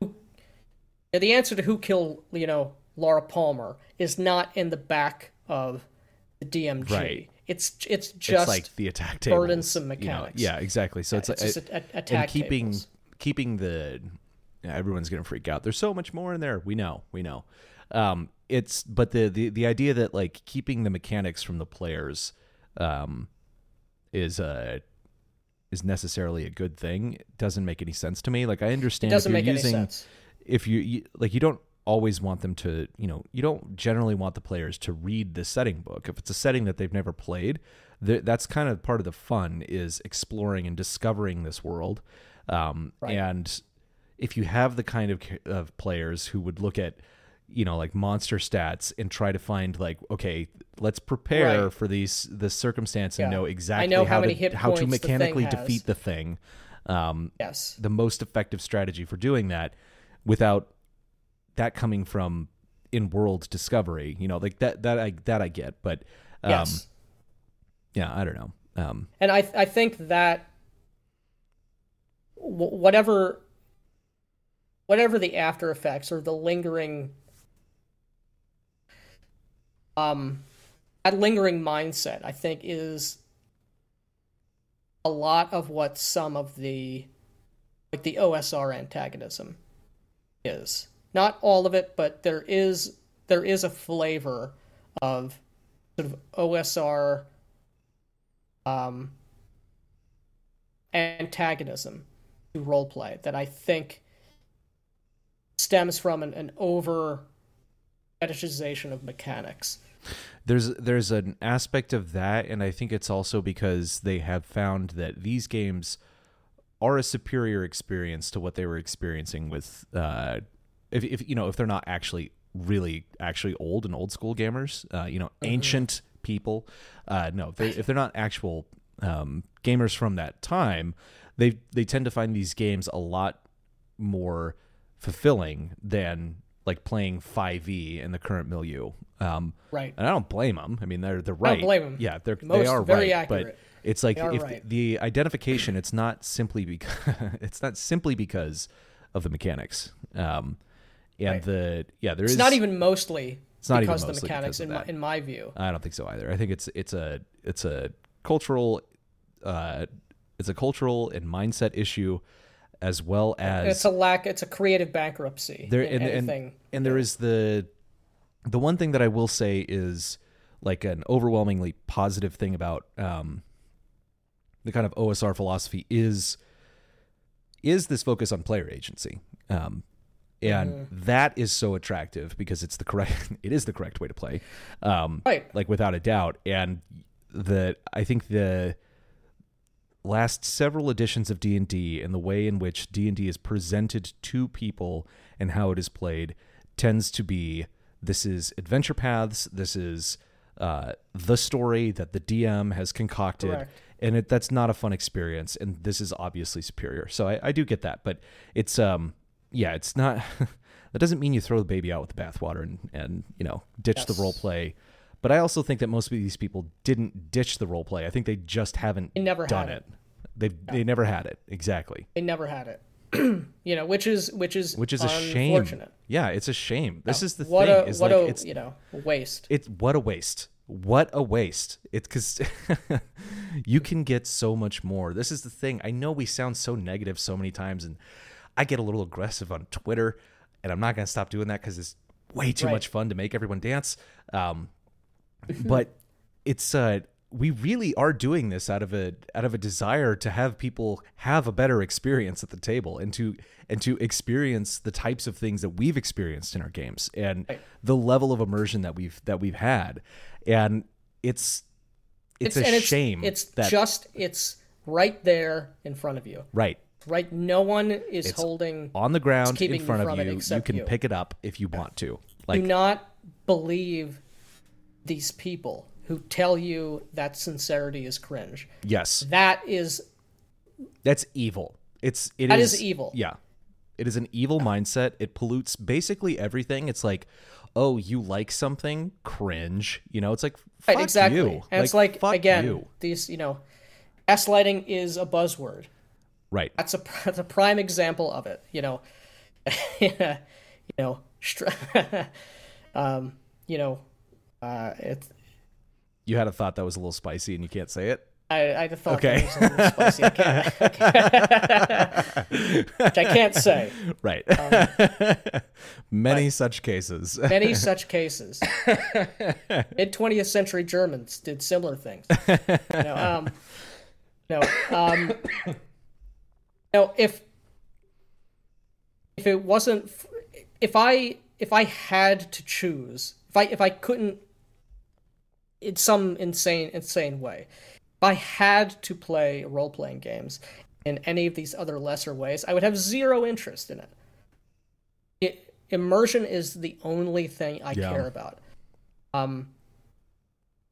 who yeah, the answer to who killed you know laura palmer is not in the back of the dmg Right. it's it's it's just like the attack tables, burdensome you know? mechanics. Yeah, exactly. So it's, it's like just a, a, and attack keeping tables. keeping the yeah, everyone's gonna freak out. There's so much more in there. We know, we know. Um, it's but the the the idea that like keeping the mechanics from the players, um, is a is necessarily a good thing doesn't make any sense to me. Like I understand It doesn't if you're make using any sense. if you, you like you don't always want them to you know you don't generally want the players to read the setting book if it's a setting that they've never played th- that's kind of part of the fun is exploring and discovering this world um, Right. and if you have the kind of, of players who would look at you know like monster stats and try to find like okay let's prepare Right. for these this circumstance and Yeah. know exactly know how, how many to, how to points the mechanically defeat the thing um, Yes. the most effective strategy for doing that without that coming from in world discovery you know like that that i that i get but um yes. yeah i don't know um And I I think that wh- whatever whatever the after effects or the lingering um that lingering mindset I think is a lot of what some of the like the OSR antagonism is. Not all of it, but there is there is a flavor of sort of OSR um, antagonism to roleplay that I think stems from an, an over fetishization of mechanics. there's there's an aspect of that and i think it's also because they have found that these games are a superior experience to what they were experiencing with uh if, if you know if they're not actually really actually old and old school gamers uh you know ancient people uh no if, they, if they're not actual um gamers from that time they they tend to find these games a lot more fulfilling than like playing 5e in the current milieu um Right. and I don't blame them. I mean, they're they're right. blame 'em. Yeah, they're they are very right. But it's like if right. the identification, it's not simply because it's not simply because of the mechanics. Um, and Right. the yeah, there is It's not even mostly It's not even because of the mostly mechanics because of in my, in my view. I don't think so either. I think it's it's a it's a cultural uh it's a cultural and mindset issue as well as It's a lack. It's a creative bankruptcy. there in and, and and there is the the one thing that I will say is like an overwhelmingly positive thing about um the kind of OSR philosophy is is this focus on player agency. Um and Mm-hmm. that is so attractive because it's the correct it is the correct way to play. Um right. like without a doubt and the i think the last several editions of d&d and the way in which d&d is presented to people and how it is played tends to be this is adventure paths this is uh, the story that the dm has concocted Correct. and it, that's not a fun experience and this is obviously superior so I, I do get that but it's um yeah it's not that doesn't mean you throw the baby out with the bathwater and and you know ditch the Yes. role play but i also think that most of these people didn't ditch the role play. I think they just haven't They never done had it. they've they never had it. Exactly. They never had it. you know, which is which is which is a shame. yeah it's a shame. This is the what thing a is what like a it's you know waste. it's what a waste. What a waste. It's because you can get so much more. This is the thing. I know we sound so negative so many times and i get a little aggressive on twitter and i'm not going to stop doing that because it's way too Right. much fun to make everyone dance. Um, but it's uh we really are doing this out of a out of a desire to have people have a better experience at the table and to and to experience the types of things that we've experienced in our games and Right. the level of immersion that we've that we've had and it's it's, a it's, shame It's that just it's right there in front of you. right Right, no one is holding. on the ground in front of you you can you. pick it up if you want to like Do not believe these people who tell you that sincerity is cringe. yes That is That's evil. It's it That is is evil. Yeah, it is an evil mindset. It pollutes basically everything. It's like, oh, you like something, cringe. You know, it's like fuck right, exactly. you. And it's like again, you. these you know, gaslighting is a buzzword. right? That's a that's a prime example of it. You know, you know, str- um, you know, uh, it's. You had a thought that was a little spicy, and you can't say it. I, I had a thought Okay. that was a little spicy. I can't, which I can't say. Right. Um, Many such cases. Many such cases. Mid 20th century Germans did similar things. Know, um, No. Um, no. If if it wasn't, if I if I had to choose, if I if I couldn't, in some insane insane way, if I had to play role playing games in any of these other lesser ways, I would have zero interest in it. it immersion is the only thing I Yeah. care about. Um,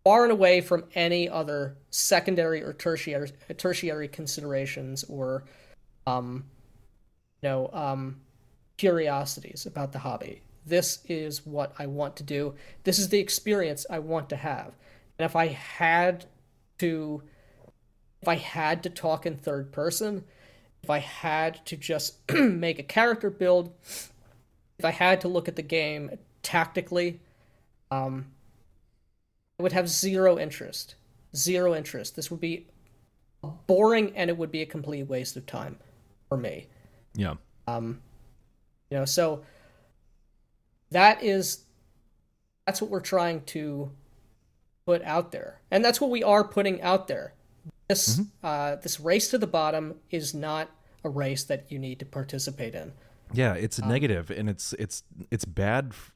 far and away from any other secondary or tertiary tertiary considerations or um you know um curiosities about the hobby this is what i want to do this is the experience i want to have and if i had to if i had to talk in third person if i had to just make a character build if i had to look at the game tactically um I would have zero interest. Zero interest. This would be boring and it would be a complete waste of time for me. Yeah. Um you know, so that is that's what we're trying to put out there. And that's what we are putting out there. This uh this race to the bottom is not a race that you need to participate in. Yeah, it's Um, negative and it's it's it's bad. f-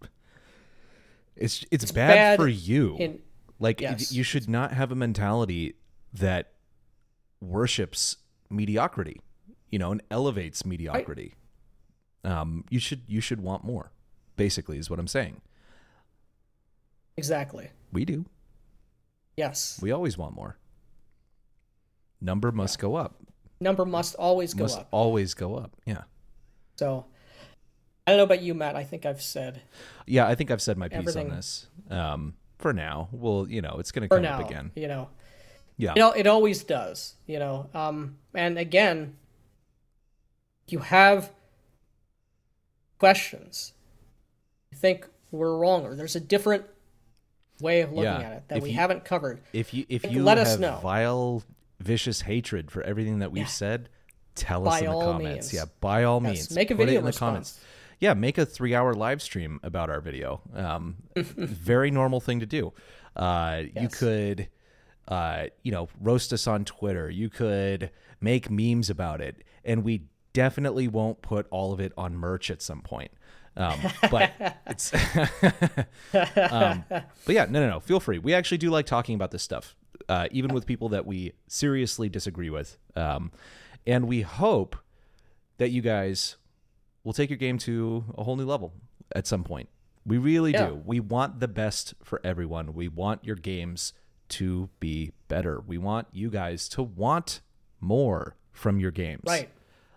It's it's, bad, bad for you. in like yes. you should not have a mentality that worships mediocrity, you know, and elevates mediocrity. Um, you should you should want more. Basically, is what I'm saying. exactly. We do. Yes. We always want more. Number must go up. Number must always go must up. always go up. Yeah. So I don't know about you, Matt. I think I've said Yeah, I think I've said my piece Everything- on this. Um, for now, well, you know, it's going to come now. up again. You know, Yeah. know, it always does. You know, um, and again, you have questions. Think we're wrong, or there's a different way of looking Yeah, at it that if we you- haven't covered. if you if you let us have know. vile, vicious hatred for everything that we've Yeah. said, tell us By in the comments. means. Yeah, by all Yes, means, make a video in the comments. Yeah, make a three-hour live stream about our video. Um, very normal thing to do. Uh, You could, uh, you know, roast us on Twitter. You could make memes about it, and we definitely won't put all of it on merch at some point. Um, but it's, um, but yeah, no, no, no. Feel free. We actually do like talking about this stuff, uh, even with people that we seriously disagree with. Um, and we hope that you guys will take your game to a whole new level at some point. We really Yeah. do. We want the best for everyone. We want your games to be better. We want you guys to want more from your games. Right.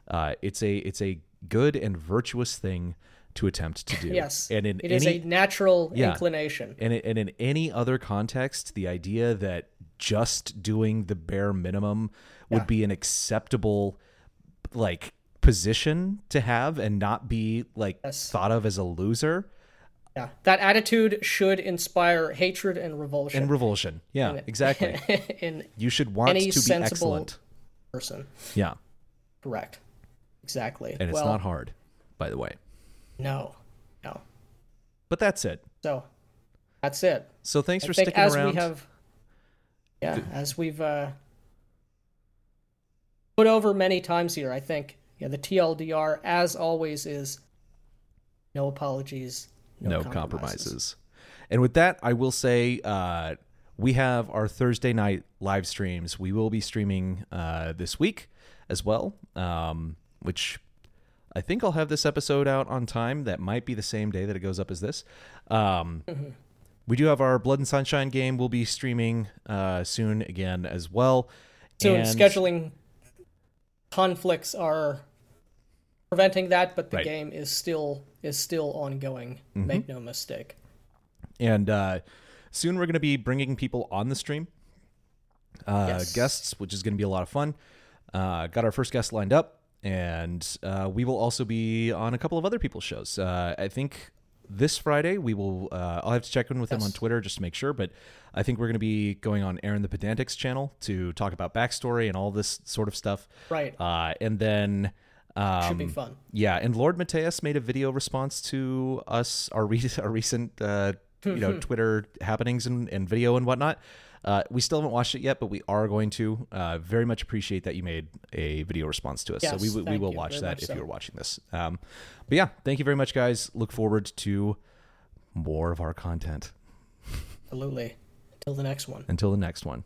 Uh, it's a it's a good and virtuous thing to attempt to do. Yes. And in it any is a natural Yeah. inclination. and, and in any other context, the idea that just doing the bare minimum would Yeah. be an acceptable like position to have and not be like Yes. thought of as a loser Yeah, that attitude should inspire hatred and revulsion and revulsion. Yeah, exactly. in You should want to be excellent. person. Yeah. Correct. Exactly. And it's well, not hard, by the way. No, no. But that's it. So that's it. So thanks I for sticking as around. we have, yeah, as we've uh, put over many times here, I think yeah, the TLDR, as always, is no apologies, no, no compromises. compromises. And with that, I will say uh, we have our Thursday night live streams. We will be streaming uh, this week as well, um, which I think I'll have this episode out on time. That might be the same day that it goes up as this. Um, we do have our Blood and Sunshine game. We'll be streaming uh, soon again as well. So And- scheduling conflicts are preventing that, but the Right. game is still is still ongoing. Mm-hmm. Make no mistake. And uh, soon we're going to be bringing people on the stream, uh, Yes. guests, which is going to be a lot of fun. Uh, got our first guest lined up, and uh, we will also be on a couple of other people's shows. Uh, I think this Friday we will. Uh, I'll have to check in with him on Twitter just to make sure, but I think we're going to be going on Aaron the Pedantics channel to talk about backstory and all this sort of stuff. Right. Uh, and then. Um, Should be fun. yeah, and Lord Matteus made a video response to us our, re- our recent uh, you know Twitter happenings and, and video and whatnot. Uh, we still haven't watched it yet, but we are going to. Uh, very much appreciate that you made a video response to us. Yes, so we, we will watch that if so. you're watching this. Um, but yeah, thank you very much, guys. Look forward to more of our content. Absolutely. Till the next one. Until the next one.